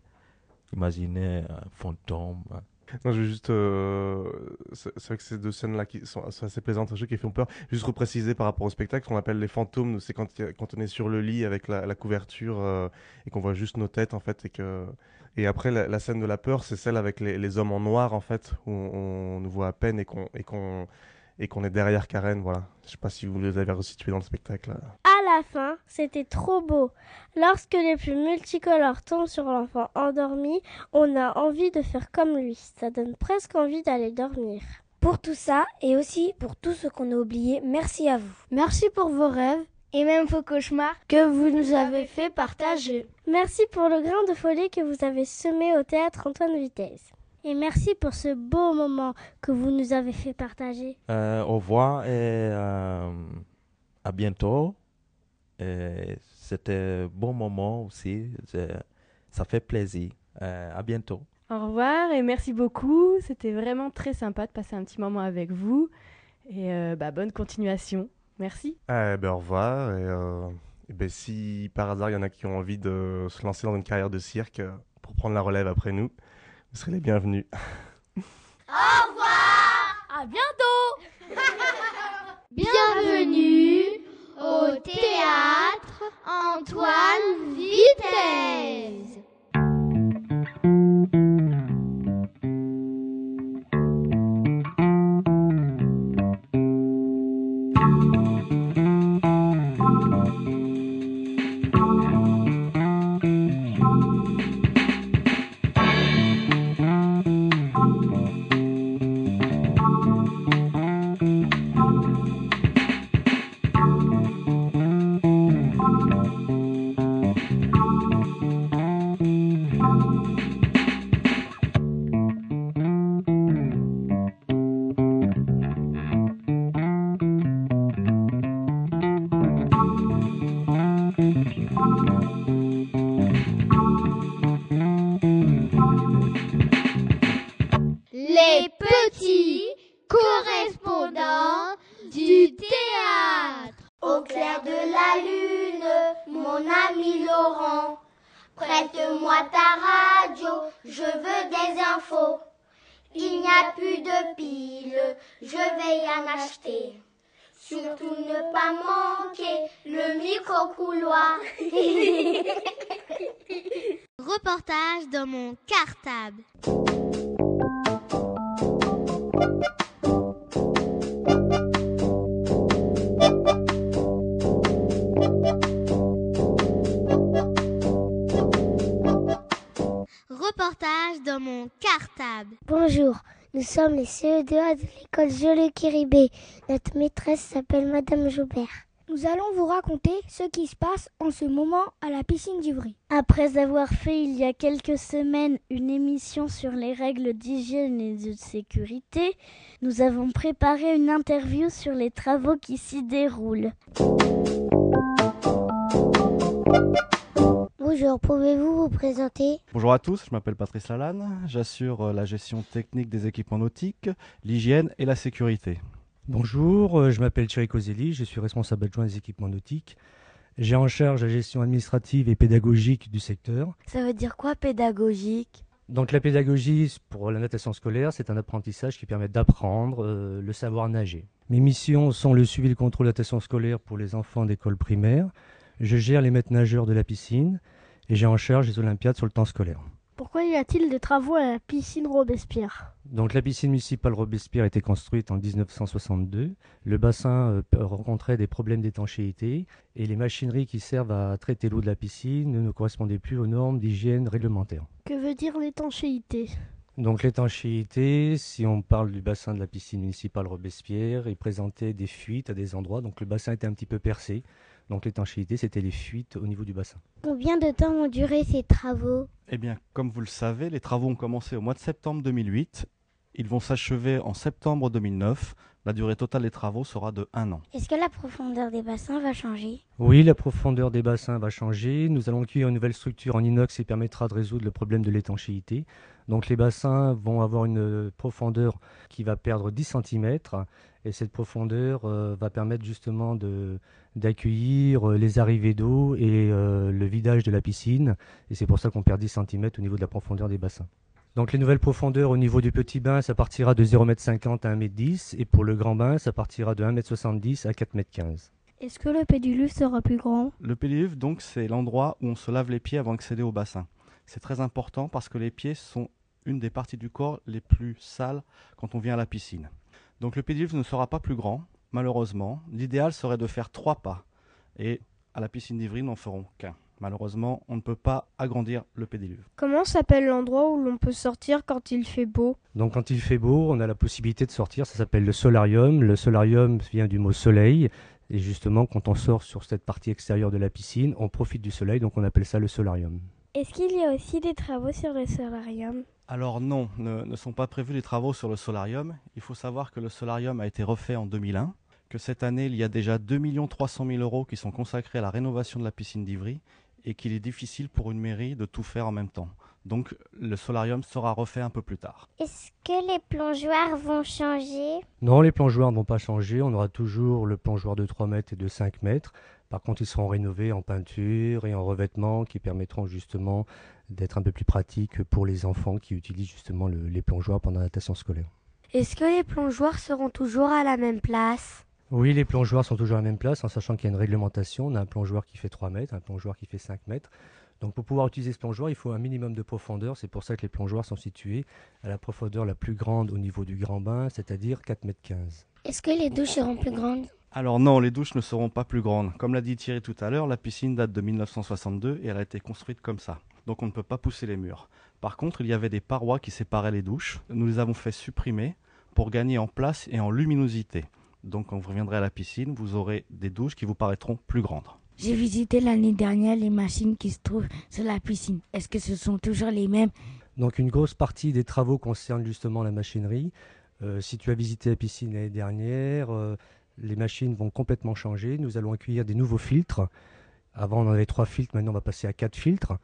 imaginer un fantôme. Non, je vais juste. Euh, c'est vrai que ces deux scènes-là qui sont assez plaisantes, qui font peur. Juste repréciser par rapport au spectacle, qu'on appelle les fantômes, c'est quand, on est sur le lit avec la, couverture et qu'on voit juste nos têtes, en fait, et que et après, la, scène de la peur, c'est celle avec les, hommes en noir, en fait, où on, nous voit à peine et qu'on et qu'on et qu'on est derrière Karen. Voilà. Je sais pas si vous les avez resitués dans le spectacle. La fin, c'était trop beau. Lorsque les plumes multicolores tombent sur l'enfant endormi, on a envie de faire comme lui. Ça donne presque envie d'aller dormir. Pour tout ça, et aussi pour tout ce qu'on a oublié, merci à vous. Merci pour vos rêves et même vos cauchemars que vous nous avez fait partager. Merci pour le grain de folie que vous avez semé au théâtre Antoine Vitesse. Et merci pour ce beau moment que vous nous avez fait partager. Euh, au revoir et euh, à bientôt. C'était un bon moment aussi. Ça fait plaisir. Euh, à bientôt. Au revoir et merci beaucoup. C'était vraiment très sympa de passer un petit moment avec vous. Et euh, bah, bonne continuation. Merci. Eh ben, au revoir. Et, euh, et ben, si par hasard il y en a qui ont envie de se lancer dans une carrière de cirque pour prendre la relève après nous, vous serez les bienvenus. Au revoir À bientôt Bienvenue au théâtre Antoine Vitesse. Les CE2A de l'école Jolé Kiribé. Notre maîtresse s'appelle Madame Joubert. Nous allons vous raconter ce qui se passe en ce moment à la piscine d'Ivry. Après avoir fait il y a quelques semaines une émission sur les règles d'hygiène et de sécurité, nous avons préparé une interview sur les travaux qui s'y déroulent. Bonjour, pouvez-vous vous présenter? Bonjour à tous, je m'appelle Patrice Lalanne, j'assure euh, la gestion technique des équipements nautiques, l'hygiène et la sécurité. Bonjour, euh, je m'appelle Thierry Coselli, je suis responsable adjoint des équipements nautiques. J'ai en charge la gestion administrative et pédagogique du secteur. Ça veut dire quoi pédagogique? Donc la pédagogie pour la natation scolaire, c'est un apprentissage qui permet d'apprendre euh, le savoir nager. Mes missions sont le suivi et le contrôle de la natation scolaire pour les enfants d'école primaire. Je gère les maîtres nageurs de la piscine et j'ai en charge les Olympiades sur le temps scolaire. Pourquoi y a-t-il des travaux à la piscine Robespierre? Donc la piscine municipale Robespierre a été construite en 1962. Le bassin euh, rencontrait des problèmes d'étanchéité et les machineries qui servent à traiter l'eau de la piscine ne correspondaient plus aux normes d'hygiène réglementaires. Que veut dire l'étanchéité? Donc l'étanchéité, si on parle du bassin de la piscine municipale Robespierre, il présentait des fuites à des endroits, donc le bassin était un petit peu percé. Donc l'étanchéité, c'était les fuites au niveau du bassin. Combien de temps ont duré ces travaux? Eh bien, comme vous le savez, les travaux ont commencé au mois de septembre 2008. Ils vont s'achever en septembre 2009. La durée totale des travaux sera de un an. Est-ce que la profondeur des bassins va changer? Oui, la profondeur des bassins va changer. Nous allons accueillir une nouvelle structure en inox qui permettra de résoudre le problème de l'étanchéité. Donc les bassins vont avoir une profondeur qui va perdre 10 cm et cette profondeur euh, va permettre justement d'accueillir euh, les arrivées d'eau et euh, le vidage de la piscine. Et c'est pour ça qu'on perd 10 cm au niveau de la profondeur des bassins. Donc les nouvelles profondeurs au niveau du petit bain, ça partira de 0,50 m à 1,10 m et pour le grand bain, ça partira de 1,70 m à 4,15 m. Est-ce que le pédiluve sera plus grand? Le pédiluve, donc, c'est l'endroit où on se lave les pieds avant d'accéder au bassin. C'est très important parce que les pieds sont une des parties du corps les plus sales quand on vient à la piscine. Donc le pédiluve ne sera pas plus grand, malheureusement. L'idéal serait de faire trois pas. Et à la piscine d'Ivry, n'en ferons qu'un. Malheureusement, on ne peut pas agrandir le pédiluve. Comment s'appelle l'endroit où l'on peut sortir quand il fait beau? Donc quand il fait beau, on a la possibilité de sortir, ça s'appelle le solarium. Le solarium vient du mot soleil. Et justement, quand on sort sur cette partie extérieure de la piscine, on profite du soleil, donc on appelle ça le solarium. Est-ce qu'il y a aussi des travaux sur le solarium? Alors non, ne, ne sont pas prévus des travaux sur le solarium. Il faut savoir que le solarium a été refait en 2001, que cette année, il y a déjà 2 300 000 euros qui sont consacrés à la rénovation de la piscine d'Ivry et qu'il est difficile pour une mairie de tout faire en même temps. Donc le solarium sera refait un peu plus tard. Est-ce que les plongeoires vont changer? Non, les plongeoires ne vont pas changer. On aura toujours le plongeoir de 3 mètres et de 5 mètres. Par contre, ils seront rénovés en peinture et en revêtement qui permettront justement d'être un peu plus pratiques pour les enfants qui utilisent justement le, les plongeoires pendant la natation scolaire. Est-ce que les plongeoires seront toujours à la même place? Oui, les plongeoires sont toujours à la même place en sachant qu'il y a une réglementation. On a un plongeoir qui fait 3 mètres, un plongeoir qui fait 5 mètres. Donc pour pouvoir utiliser ce plongeoir, il faut un minimum de profondeur. C'est pour ça que les plongeoirs sont situés à la profondeur la plus grande au niveau du grand bain, c'est-à-dire 4 mètres 15. Est-ce que les douches seront plus grandes? Alors non, les douches ne seront pas plus grandes. Comme l'a dit Thierry tout à l'heure, la piscine date de 1962 et elle a été construite comme ça. Donc on ne peut pas pousser les murs. Par contre, il y avait des parois qui séparaient les douches. Nous les avons fait supprimer pour gagner en place et en luminosité. Donc quand vous reviendrez à la piscine, vous aurez des douches qui vous paraîtront plus grandes. J'ai visité l'année dernière les machines qui se trouvent sur la piscine. Est-ce que ce sont toujours les mêmes? Donc une grosse partie des travaux concerne justement la machinerie. Euh, si tu as visité la piscine l'année dernière, euh, les machines vont complètement changer. Nous allons accueillir des nouveaux filtres. Avant on en avait trois filtres, maintenant on va passer à quatre filtres.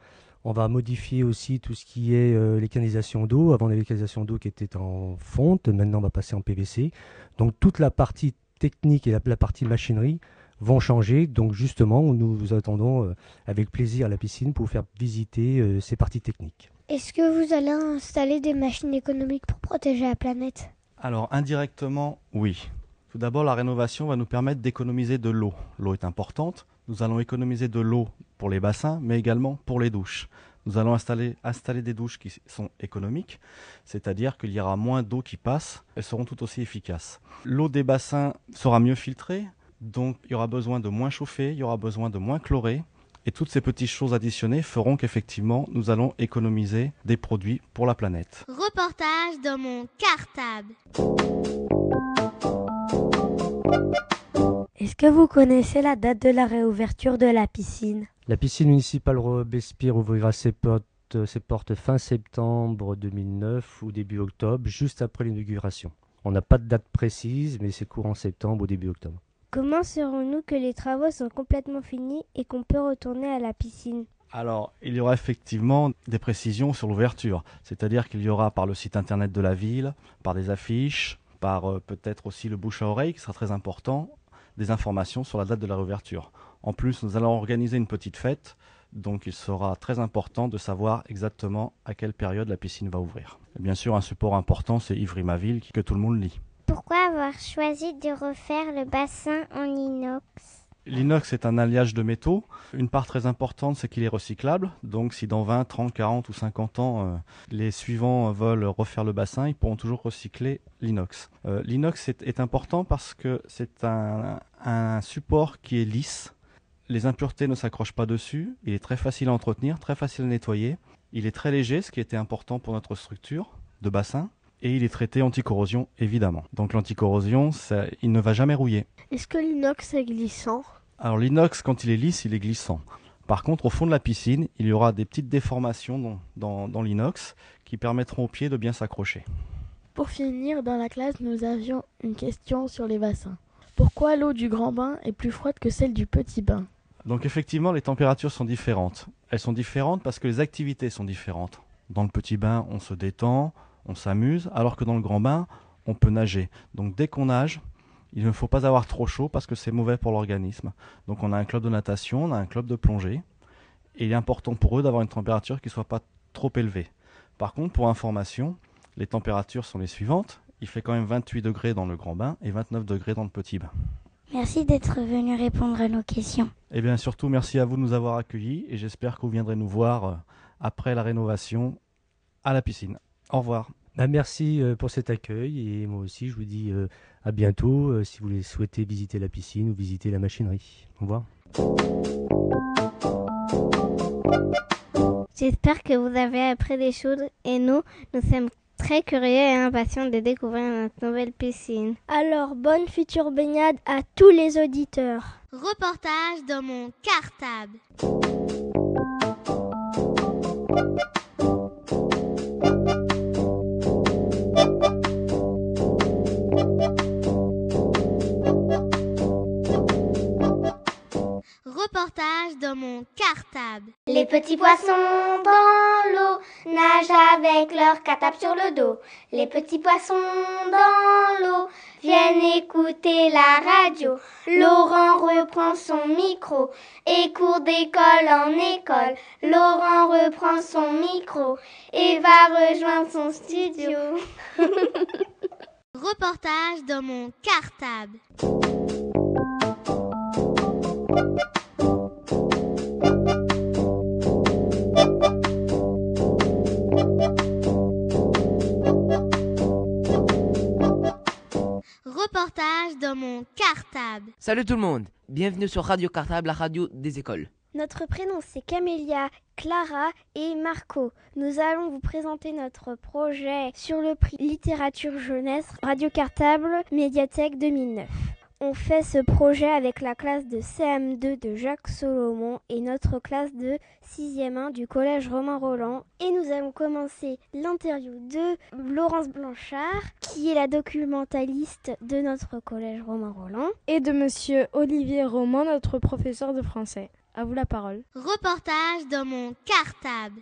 On va modifier aussi tout ce qui est euh, les canalisations d'eau. Avant, on avait les canalisations d'eau qui étaient en fonte. Maintenant, on va passer en PVC. Donc, toute la partie technique et la, la partie machinerie vont changer. Donc, justement, nous vous attendons euh, avec plaisir à la piscine pour vous faire visiter euh, ces parties techniques. Est-ce que vous allez installer des machines économiques pour protéger la planète? Alors, indirectement, oui. Tout d'abord, la rénovation va nous permettre d'économiser de l'eau. L'eau est importante. Nous allons économiser de l'eau pour les bassins, mais également pour les douches. Nous allons installer, installer des douches qui sont économiques, c'est-à-dire qu'il y aura moins d'eau qui passe, elles seront tout aussi efficaces. L'eau des bassins sera mieux filtrée, donc il y aura besoin de moins chauffer, il y aura besoin de moins chlorer, et toutes ces petites choses additionnées feront qu'effectivement nous allons économiser des produits pour la planète. Reportage dans mon cartable. Est-ce que vous connaissez la date de la réouverture de la piscine? La piscine municipale Robespierre ouvrira ses portes, ses portes fin septembre 2009 ou début octobre, juste après l'inauguration. On n'a pas de date précise, mais c'est courant septembre ou début octobre. Comment saurons-nous que les travaux sont complètement finis et qu'on peut retourner à la piscine? Alors, il y aura effectivement des précisions sur l'ouverture, c'est-à-dire qu'il y aura par le site internet de la ville, par des affiches, par euh, peut-être aussi le bouche à oreille qui sera très important, des informations sur la date de la réouverture. En plus, nous allons organiser une petite fête, donc il sera très important de savoir exactement à quelle période la piscine va ouvrir. Bien sûr, un support important, c'est Ivry Ma Ville, que tout le monde lit. Pourquoi avoir choisi de refaire le bassin en inox? L'inox est un alliage de métaux. Une part très importante, c'est qu'il est recyclable. Donc si dans 20, 30, 40 ou 50 ans, euh, les suivants veulent refaire le bassin, ils pourront toujours recycler l'inox. Euh, l'inox est, important parce que c'est un, un support qui est lisse. Les impuretés ne s'accrochent pas dessus. Il est très facile à entretenir, très facile à nettoyer. Il est très léger, ce qui était important pour notre structure de bassin et il est traité anticorrosion évidemment. Donc l'anticorrosion, il ne va jamais rouiller. Est-ce que l'inox est glissant? Alors l'inox, quand il est lisse, il est glissant. Par contre, au fond de la piscine, il y aura des petites déformations dans, dans, dans l'inox qui permettront aux pieds de bien s'accrocher. Pour finir, dans la classe, nous avions une question sur les bassins. Pourquoi l'eau du grand bain est plus froide que celle du petit bain? Donc effectivement, les températures sont différentes. Elles sont différentes parce que les activités sont différentes. Dans le petit bain, on se détend, on s'amuse, alors que dans le grand bain, on peut nager. Donc dès qu'on nage, il ne faut pas avoir trop chaud parce que c'est mauvais pour l'organisme. Donc on a un club de natation, on a un club de plongée, et il est important pour eux d'avoir une température qui ne soit pas trop élevée. Par contre, pour information, les températures sont les suivantes. Il fait quand même 28 degrés dans le grand bain et 29 degrés dans le petit bain. Merci d'être venu répondre à nos questions. Et Eh bien surtout, merci à vous de nous avoir accueillis et j'espère que vous viendrez nous voir euh, après la rénovation à la piscine. Au revoir. Bah, merci euh, pour cet accueil et moi aussi je vous dis euh, à bientôt euh, si vous voulez souhaiter visiter la piscine ou visiter la machinerie. Au revoir. J'espère que vous avez appris des choses et nous, nous sommes très très curieux et impatient de découvrir notre nouvelle piscine. Alors, bonne future baignade à tous les auditeurs. Reportage dans mon cartable. Reportage dans mon cartable. Les petits poissons dans l'eau nagent avec leur cartable sur le dos. Les petits poissons dans l'eau viennent écouter la radio. Laurent reprend son micro et court d'école en école. Laurent reprend son micro et va rejoindre son studio. Reportage dans mon cartable. Dans mon cartable. Salut tout le monde, bienvenue sur Radio Cartable, la radio des écoles. Notre prénom c'est Camélia, Clara et Marco. Nous allons vous présenter notre projet sur le prix littérature jeunesse Radio Cartable Médiathèque 2009. On fait ce projet avec la classe de CM2 de Jacques Solomon et notre classe de 6e 1 du collège Romain Roland. Et nous allons commencer l'interview de Laurence Blanchard, qui est la documentaliste de notre collège Romain Roland. Et de monsieur Olivier Roman, notre professeur de français. À vous la parole. Reportage dans mon cartable.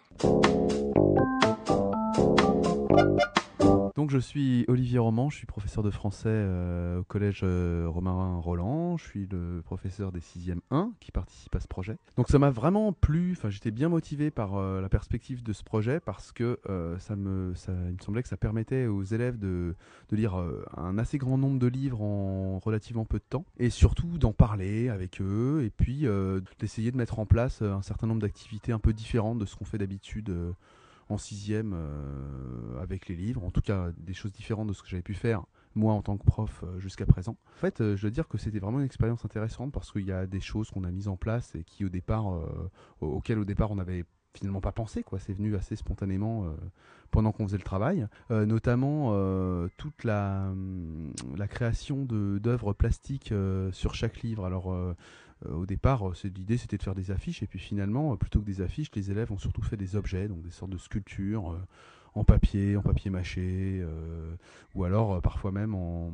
Donc je suis Olivier Roman, je suis professeur de français euh, au collège euh, Romain Roland, je suis le professeur des 6e 1 qui participe à ce projet. Donc ça m'a vraiment plu, enfin j'étais bien motivé par euh, la perspective de ce projet parce que ça me, ça, il me semblait que ça permettait aux élèves de, de lire un assez grand nombre de livres en relativement peu de temps et surtout d'en parler avec eux et puis d'essayer de mettre en place un certain nombre d'activités un peu différentes de ce qu'on fait d'habitude en sixième euh, avec les livres, en tout cas des choses différentes de ce que j'avais pu faire moi en tant que prof euh, jusqu'à présent. En fait, euh, je dois dire que c'était vraiment une expérience intéressante parce qu'il y a des choses qu'on a mises en place et qui au départ, auxquelles au départ on n'avait finalement pas pensé, quoi. C'est venu assez spontanément pendant qu'on faisait le travail, notamment toute la, la création d'œuvres plastiques sur chaque livre. Alors euh, au départ, euh, l'idée c'était de faire des affiches, et puis finalement, euh, plutôt que des affiches, les élèves ont surtout fait des objets, donc des sortes de sculptures en papier, en papier mâché, ou alors parfois même en,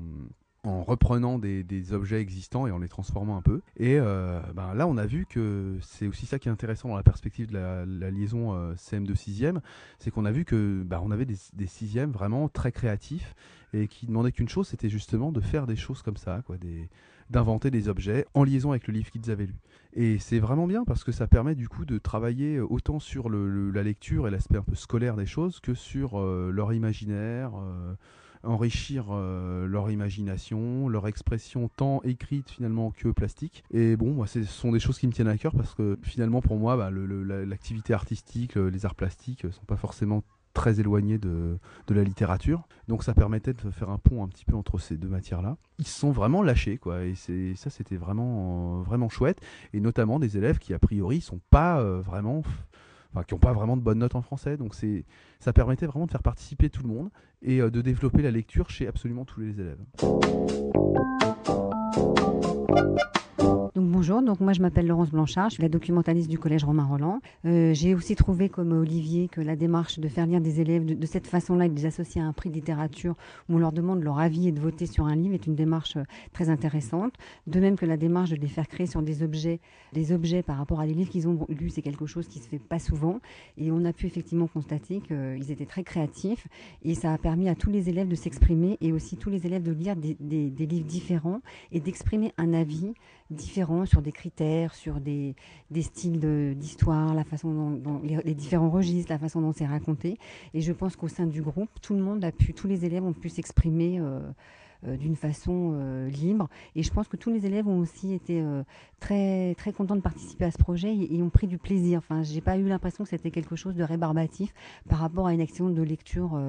reprenant des, objets existants et en les transformant un peu. Et ben là, on a vu que c'est aussi ça qui est intéressant dans la perspective de la, liaison CM2 6e, c'est qu'on a vu que ben, on avait des, des 6e vraiment très créatifs et qui demandaient qu'une chose, c'était justement de faire des choses comme ça, quoi, d'inventer des objets en liaison avec le livre qu'ils avaient lu. Et c'est vraiment bien parce que ça permet du coup de travailler autant sur la lecture et l'aspect un peu scolaire des choses que sur euh, leur imaginaire, euh, enrichir euh, leur imagination, leur expression tant écrite finalement que plastique. Et bon, ce sont des choses qui me tiennent à cœur parce que finalement pour moi, bah, l'activité artistique, les arts plastiques sont pas forcément très éloigné de, la littérature. Donc ça permettait de faire un pont un petit peu entre ces deux matières-là. Ils se sont vraiment lâchés, quoi. Et ça, c'était vraiment, vraiment chouette. Et notamment des élèves qui, a priori, sont pas euh, vraiment. Qui n'ont pas vraiment de bonnes notes en français. Donc c'est, ça permettait vraiment de faire participer tout le monde et euh, de développer la lecture chez absolument tous les élèves. Bonjour, donc moi je m'appelle Laurence Blanchard, je suis la documentaliste du collège Romain Roland. Euh, j'ai aussi trouvé comme Olivier que la démarche de faire lire des élèves de, cette façon-là et de les associer à un prix de littérature où on leur demande leur avis et de voter sur un livre est une démarche euh, très intéressante. De même que la démarche de les faire créer sur des objets, des objets par rapport à des livres qu'ils ont lus, c'est quelque chose qui se fait pas souvent. Et on a pu effectivement constater qu'ils étaient très créatifs et ça a permis à tous les élèves de s'exprimer et aussi tous les élèves de lire des, livres différents et d'exprimer un avis sur des critères, sur des, styles d'histoire, la façon dont, les, différents registres, la façon dont c'est raconté. Et je pense qu'au sein du groupe, tout le monde a pu, tous les élèves ont pu s'exprimer. Euh, euh, d'une façon euh, libre. Et je pense que tous les élèves ont aussi été très, très contents de participer à ce projet et, ont pris du plaisir. Enfin, j'ai pas eu l'impression que c'était quelque chose de rébarbatif par rapport à une action de lecture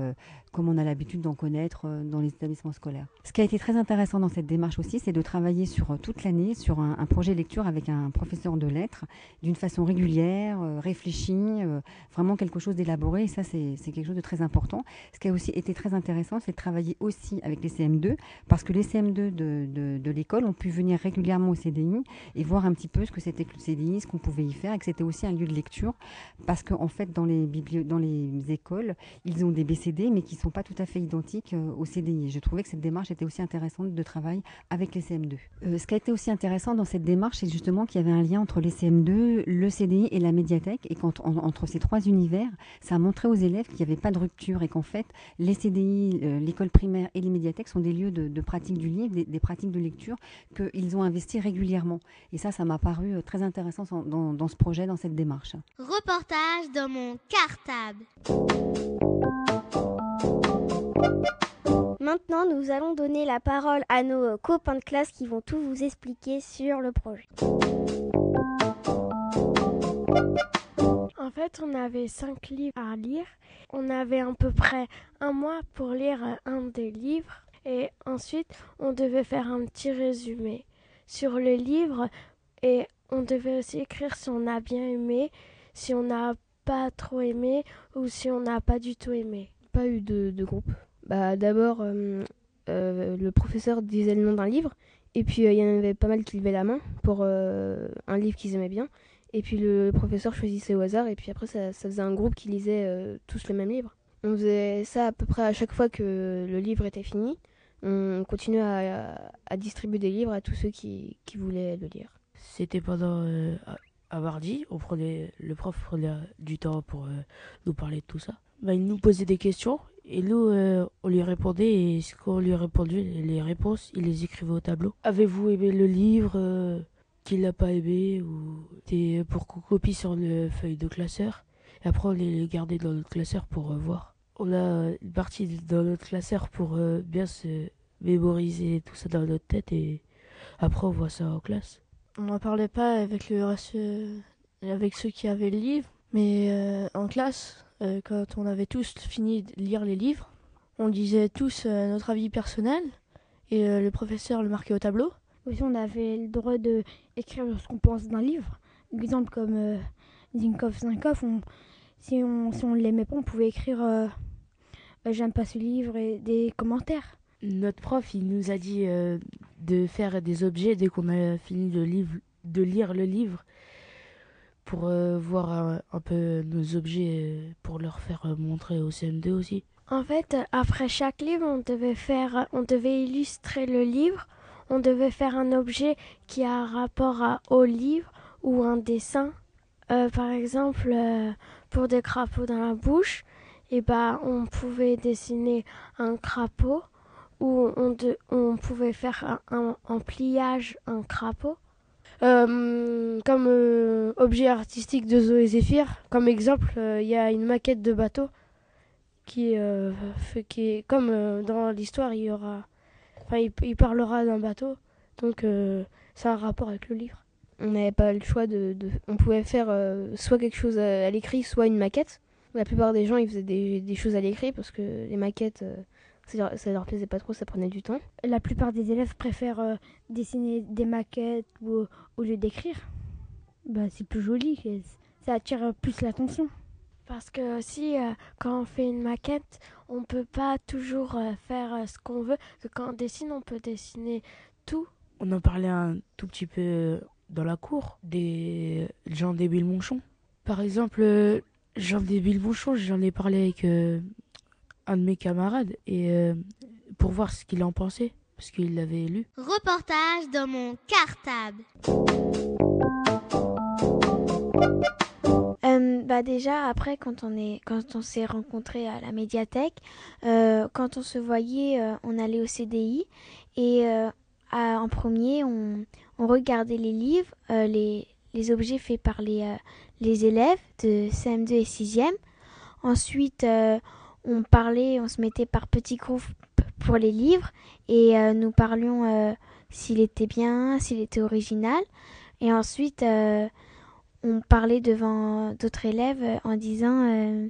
comme on a l'habitude d'en connaître dans les établissements scolaires. Ce qui a été très intéressant dans cette démarche aussi, c'est de travailler sur toute l'année sur un, un, projet lecture avec un professeur de lettres d'une façon régulière, réfléchie, vraiment quelque chose d'élaboré. Et ça, c'est quelque chose de très important. Ce qui a aussi été très intéressant, c'est de travailler aussi avec les CM2, parce que les CM2 de, l'école ont pu venir régulièrement au CDI et voir un petit peu ce que c'était que le CDI, ce qu'on pouvait y faire, et que c'était aussi un lieu de lecture, parce qu'en fait, dans les, dans les écoles, ils ont des BCD, mais qui ne sont pas tout à fait identiques euh, au CDI. Je trouvais que cette démarche était aussi intéressante de travail avec les CM2. Euh, ce qui a été aussi intéressant dans cette démarche, c'est justement qu'il y avait un lien entre les CM2, le CDI et la médiathèque, et qu'entre ces trois univers, ça a montré aux élèves qu'il n'y avait pas de rupture, et qu'en fait, les CDI, euh, l'école primaire et les médiathèques sont des lieux de, de pratique du livre, des, des pratiques de lecture qu'ils ont investi régulièrement. Et ça, ça m'a paru très intéressant dans, dans ce projet, dans cette démarche. Reportage dans mon cartable. Maintenant, nous allons donner la parole à nos copains de classe qui vont tout vous expliquer sur le projet. En fait, on avait cinq livres à lire. On avait à peu près un mois pour lire un des livres. Et ensuite, on devait faire un petit résumé sur le livre. Et on devait aussi écrire si on a bien aimé, si on n'a pas trop aimé ou si on n'a pas du tout aimé. Pas eu de, de groupe. Bah d'abord, euh, euh, le professeur disait le nom d'un livre. Et puis euh, il y en avait pas mal qui levaient la main pour un livre qu'ils aimaient bien. Et puis le professeur choisissait au hasard. Et puis après, ça, ça faisait un groupe qui lisait tous le même livre. On faisait ça à peu près à chaque fois que le livre était fini. On continuait à, distribuer des livres à tous ceux qui, qui voulaient le lire. C'était pendant euh, à mardi, on prenait le prof prenait du temps pour nous parler de tout ça. Bah, il nous posait des questions et nous euh, on lui répondait et ce qu'on lui répondait les réponses, il les écrivait au tableau. Avez-vous aimé le livre euh, Qui l'a pas aimé ou pour qu'on copie sur une feuille de classeur? Et après on les gardait dans notre classeur pour euh, voir. On a une partie dans notre classeur pour euh, bien se mémoriser tout ça dans notre tête et après on voit ça en classe. On n'en parlait pas avec le avec ceux qui avaient le livre, mais en classe, euh, quand on avait tous fini de lire les livres, on disait tous euh, notre avis personnel et euh, le professeur le marquait au tableau. Aussi, on avait le droit de écrire ce qu'on pense d'un livre. Exemple comme euh, Zinkov Zinkov, on, si on si on l'aimait pas, on pouvait écrire euh, euh, j'aime pas ce livre et des commentaires. Notre prof, il nous a dit euh, de faire des objets dès qu'on a fini de, livre, de lire le livre pour euh, voir un, peu nos objets euh, pour leur faire euh, montrer au CM2 aussi. En fait, après chaque livre, on devait faire, on devait illustrer le livre, on devait faire un objet qui a un rapport à, au livre ou un dessin. Par exemple, pour des crapauds dans la bouche, et ben on pouvait dessiner un crapaud ou on, pouvait faire un, un, pliage un crapaud. Euh, comme euh, objet artistique de Zoé Zéphyr, comme exemple, il euh, y a une maquette de bateau qui, fait, qui est comme dans l'histoire, il y aura, enfin, il, il parlera d'un bateau, donc a un rapport avec le livre. On n'avait pas le choix de, on pouvait faire soit quelque chose à, l'écrit, soit une maquette. La plupart des gens, ils faisaient des choses à l'écrit parce que les maquettes ça leur, ça leur plaisait pas trop, ça prenait du temps. La plupart des élèves préfèrent euh, dessiner des maquettes ou, au lieu d'écrire. Bah, c'est plus joli, ça attire plus l'attention. Parce que aussi, euh, quand on fait une maquette, on peut pas toujours euh, faire euh, ce qu'on veut. Que quand on dessine, on peut dessiner tout. On en parlait un tout petit peu dans la cour des Jean Débile Monchon. Par exemple, Jean Débile Monchon, j'en ai parlé avec un de mes camarades et euh, pour voir ce qu'il en pensait parce qu'il l'avait lu. Reportage dans mon cartable. Euh, bah déjà après quand on est quand on s'est rencontré à la médiathèque, euh, quand on se voyait, euh, on allait au CDI et euh, à, en premier on, on, regardait les livres, euh, les, les objets faits par les, les élèves de CM2 et 6e. Ensuite on parlait, on se mettait par petits groupes pour les livres et nous parlions s'il était bien, s'il était original. Et ensuite on parlait devant d'autres élèves en disant euh,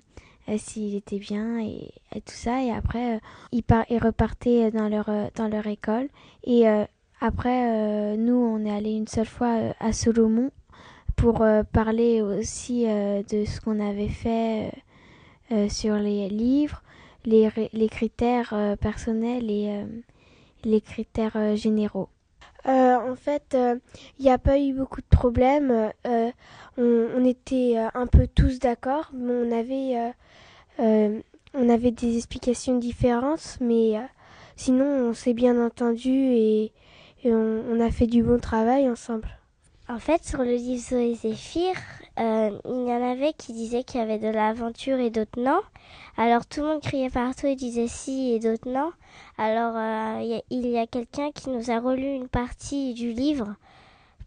s'il était bien et, tout ça. Et après, ils, ils, repartaient dans leur, dans leur école. Et après, nous, on est allé une seule fois à Solomon pour parler aussi de ce qu'on avait fait sur les livres, les, les critères personnels et les critères généraux. Euh, en fait, il euh, n'y a pas eu beaucoup de problèmes. Euh, on, était un peu tous d'accord, mais on avait, on avait des explications différentes, mais sinon on s'est bien entendu et, on, a fait du bon travail ensemble. En fait, sur le livre Zoé Zéphyr, il y en avait qui disaient qu'il y avait de l'aventure et d'autres non. Alors tout le monde criait partout et disait si et d'autres non. Alors euh, il y a quelqu'un qui nous a relu une partie du livre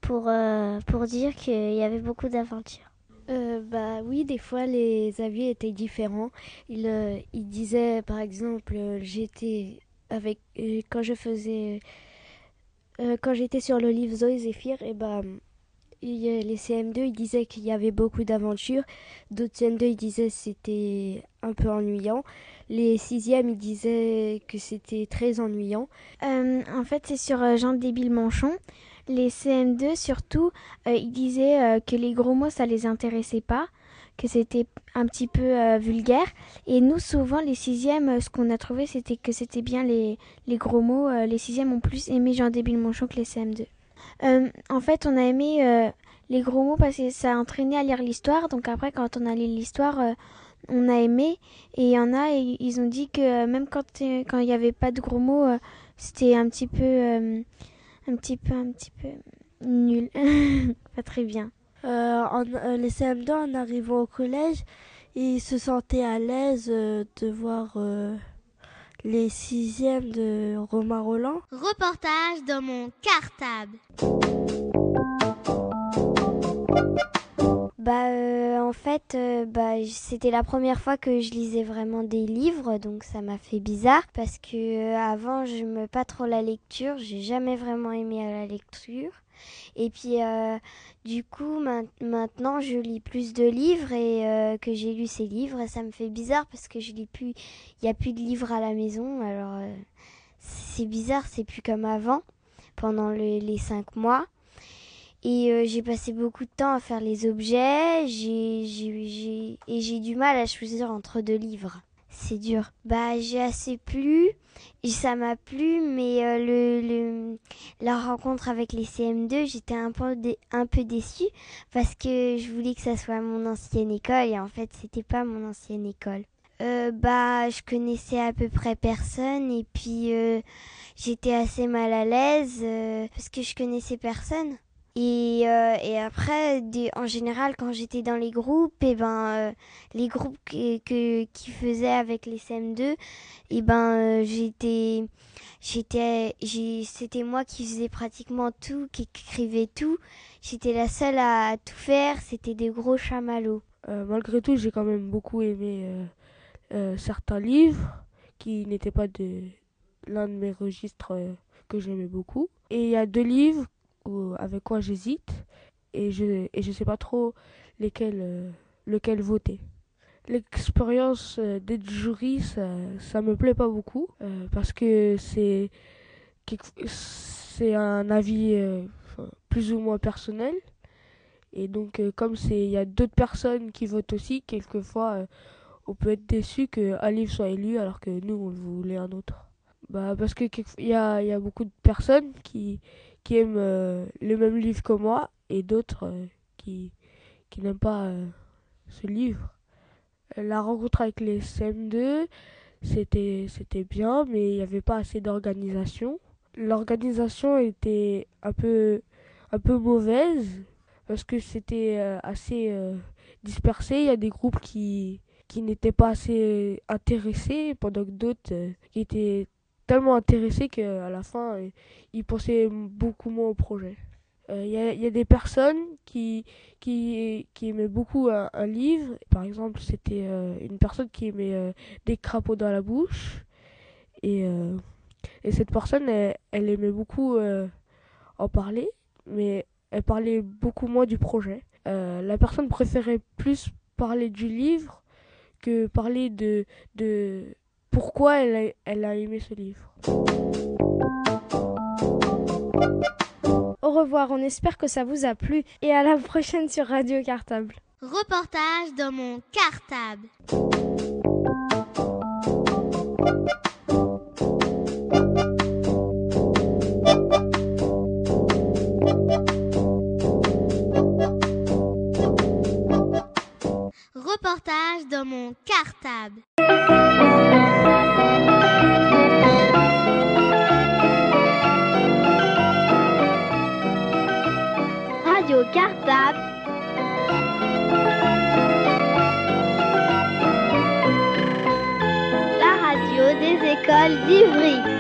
pour, euh, pour dire qu'il y avait beaucoup d'aventures. Euh, bah oui, des fois les avis étaient différents. Il, disait par exemple, j'étais avec quand je faisais quand j'étais sur le livre Zoé Zéphyr, et bah les CM2 ils disaient qu'il y avait beaucoup d'aventures, d'autres CM2 ils disaient que c'était un peu ennuyant, les sixièmes ils disaient que c'était très ennuyant. Euh, en fait c'est sur euh, Jean Débile Manchon, les CM2 surtout euh, ils disaient que les gros mots ça les intéressait pas, que c'était un petit peu vulgaire et nous souvent les sixièmes ce qu'on a trouvé c'était que c'était bien les, les gros mots, les sixièmes ont plus aimé Jean Débile Manchon que les CM2. Euh, en fait, on a aimé euh, les gros mots parce que ça a entraîné à lire l'histoire. Donc après, quand on a lu l'histoire, euh, on a aimé. Et il y en a, et, ils ont dit que même quand il n'y avait pas de gros mots, c'était un petit peu, un petit peu, un petit peu nul, pas très bien. en, les CM2, en arrivant au collège, ils se sentaient à l'aise de voir les sixièmes de Romain Roland. Reportage dans mon cartable. Bah euh, en fait euh, bah c'était la première fois que je lisais vraiment des livres donc ça m'a fait bizarre parce que euh, avant je me pas trop la lecture, j'ai jamais vraiment aimé la lecture. Et puis, euh, du coup, maintenant, je lis plus de livres et euh, que j'ai lu ces livres. ça me fait bizarre parce que je lis plus. Il n'y a plus de livres à la maison. Alors, euh, c'est bizarre, c'est plus comme avant, pendant les cinq mois. Et j'ai passé beaucoup de temps à faire les objets. Et j'ai du mal à choisir entre deux livres c'est dur. Bah, j'ai assez plu, ça m'a plu, mais euh, le, la rencontre avec les CM2, j'étais un peu, un peu déçue parce que je voulais que ça soit mon ancienne école et en fait, c'était pas mon ancienne école. Euh, bah, je connaissais à peu près personne et puis euh, j'étais assez mal à l'aise parce que je connaissais personne. Et, euh, et après, en général, quand j'étais dans les groupes, et eh ben, euh, les groupes que, qui faisaient avec les CM2, et eh ben, euh, c'était moi qui faisais pratiquement tout, qui écrivait tout. J'étais la seule à tout faire. C'était des gros chamallows. malgré tout, j'ai quand même beaucoup aimé certains livres qui n'étaient pas de l'un de mes registres que j'aimais beaucoup. Et il y a deux livres avec quoi j'hésite et je et je sais pas trop lesquels euh, lequel voter. L'expérience euh, d'être jury ça ça me plaît pas beaucoup euh, parce que c'est c'est un avis plus ou moins personnel et donc comme c'est il y a d'autres personnes qui votent aussi quelquefois on peut être déçu qu'un livre soit élu alors que nous on voulait un autre. Bah parce que il y a, y a beaucoup de personnes qui qui aiment euh, le même livre que moi et d'autres euh, qui, qui n'aiment pas euh, ce livre. La rencontre avec les CM2, c'était, c'était bien, mais il n'y avait pas assez d'organisation. L'organisation était un peu, un peu mauvaise parce que c'était assez dispersé. Il y a des groupes qui, qui n'étaient pas assez intéressés, pendant que d'autres qui étaient tellement intéressés qu'à la fin, euh, ils pensaient beaucoup moins au projet. Il euh, y, a des personnes qui, qui, qui aimaient beaucoup un, livre. Par exemple, c'était euh, une personne qui aimait des crapauds dans la bouche. Et, et cette personne, elle, elle aimait beaucoup en parler, mais elle parlait beaucoup moins du projet. la personne préférait plus parler du livre que parler de, de pourquoi elle a, aimé ce livre? Au revoir, on espère que ça vous a plu et à la prochaine sur Radio Cartable. Reportage dans mon cartable. Reportage dans mon cartable. Radio Cartable. La radio des écoles d'Ivry.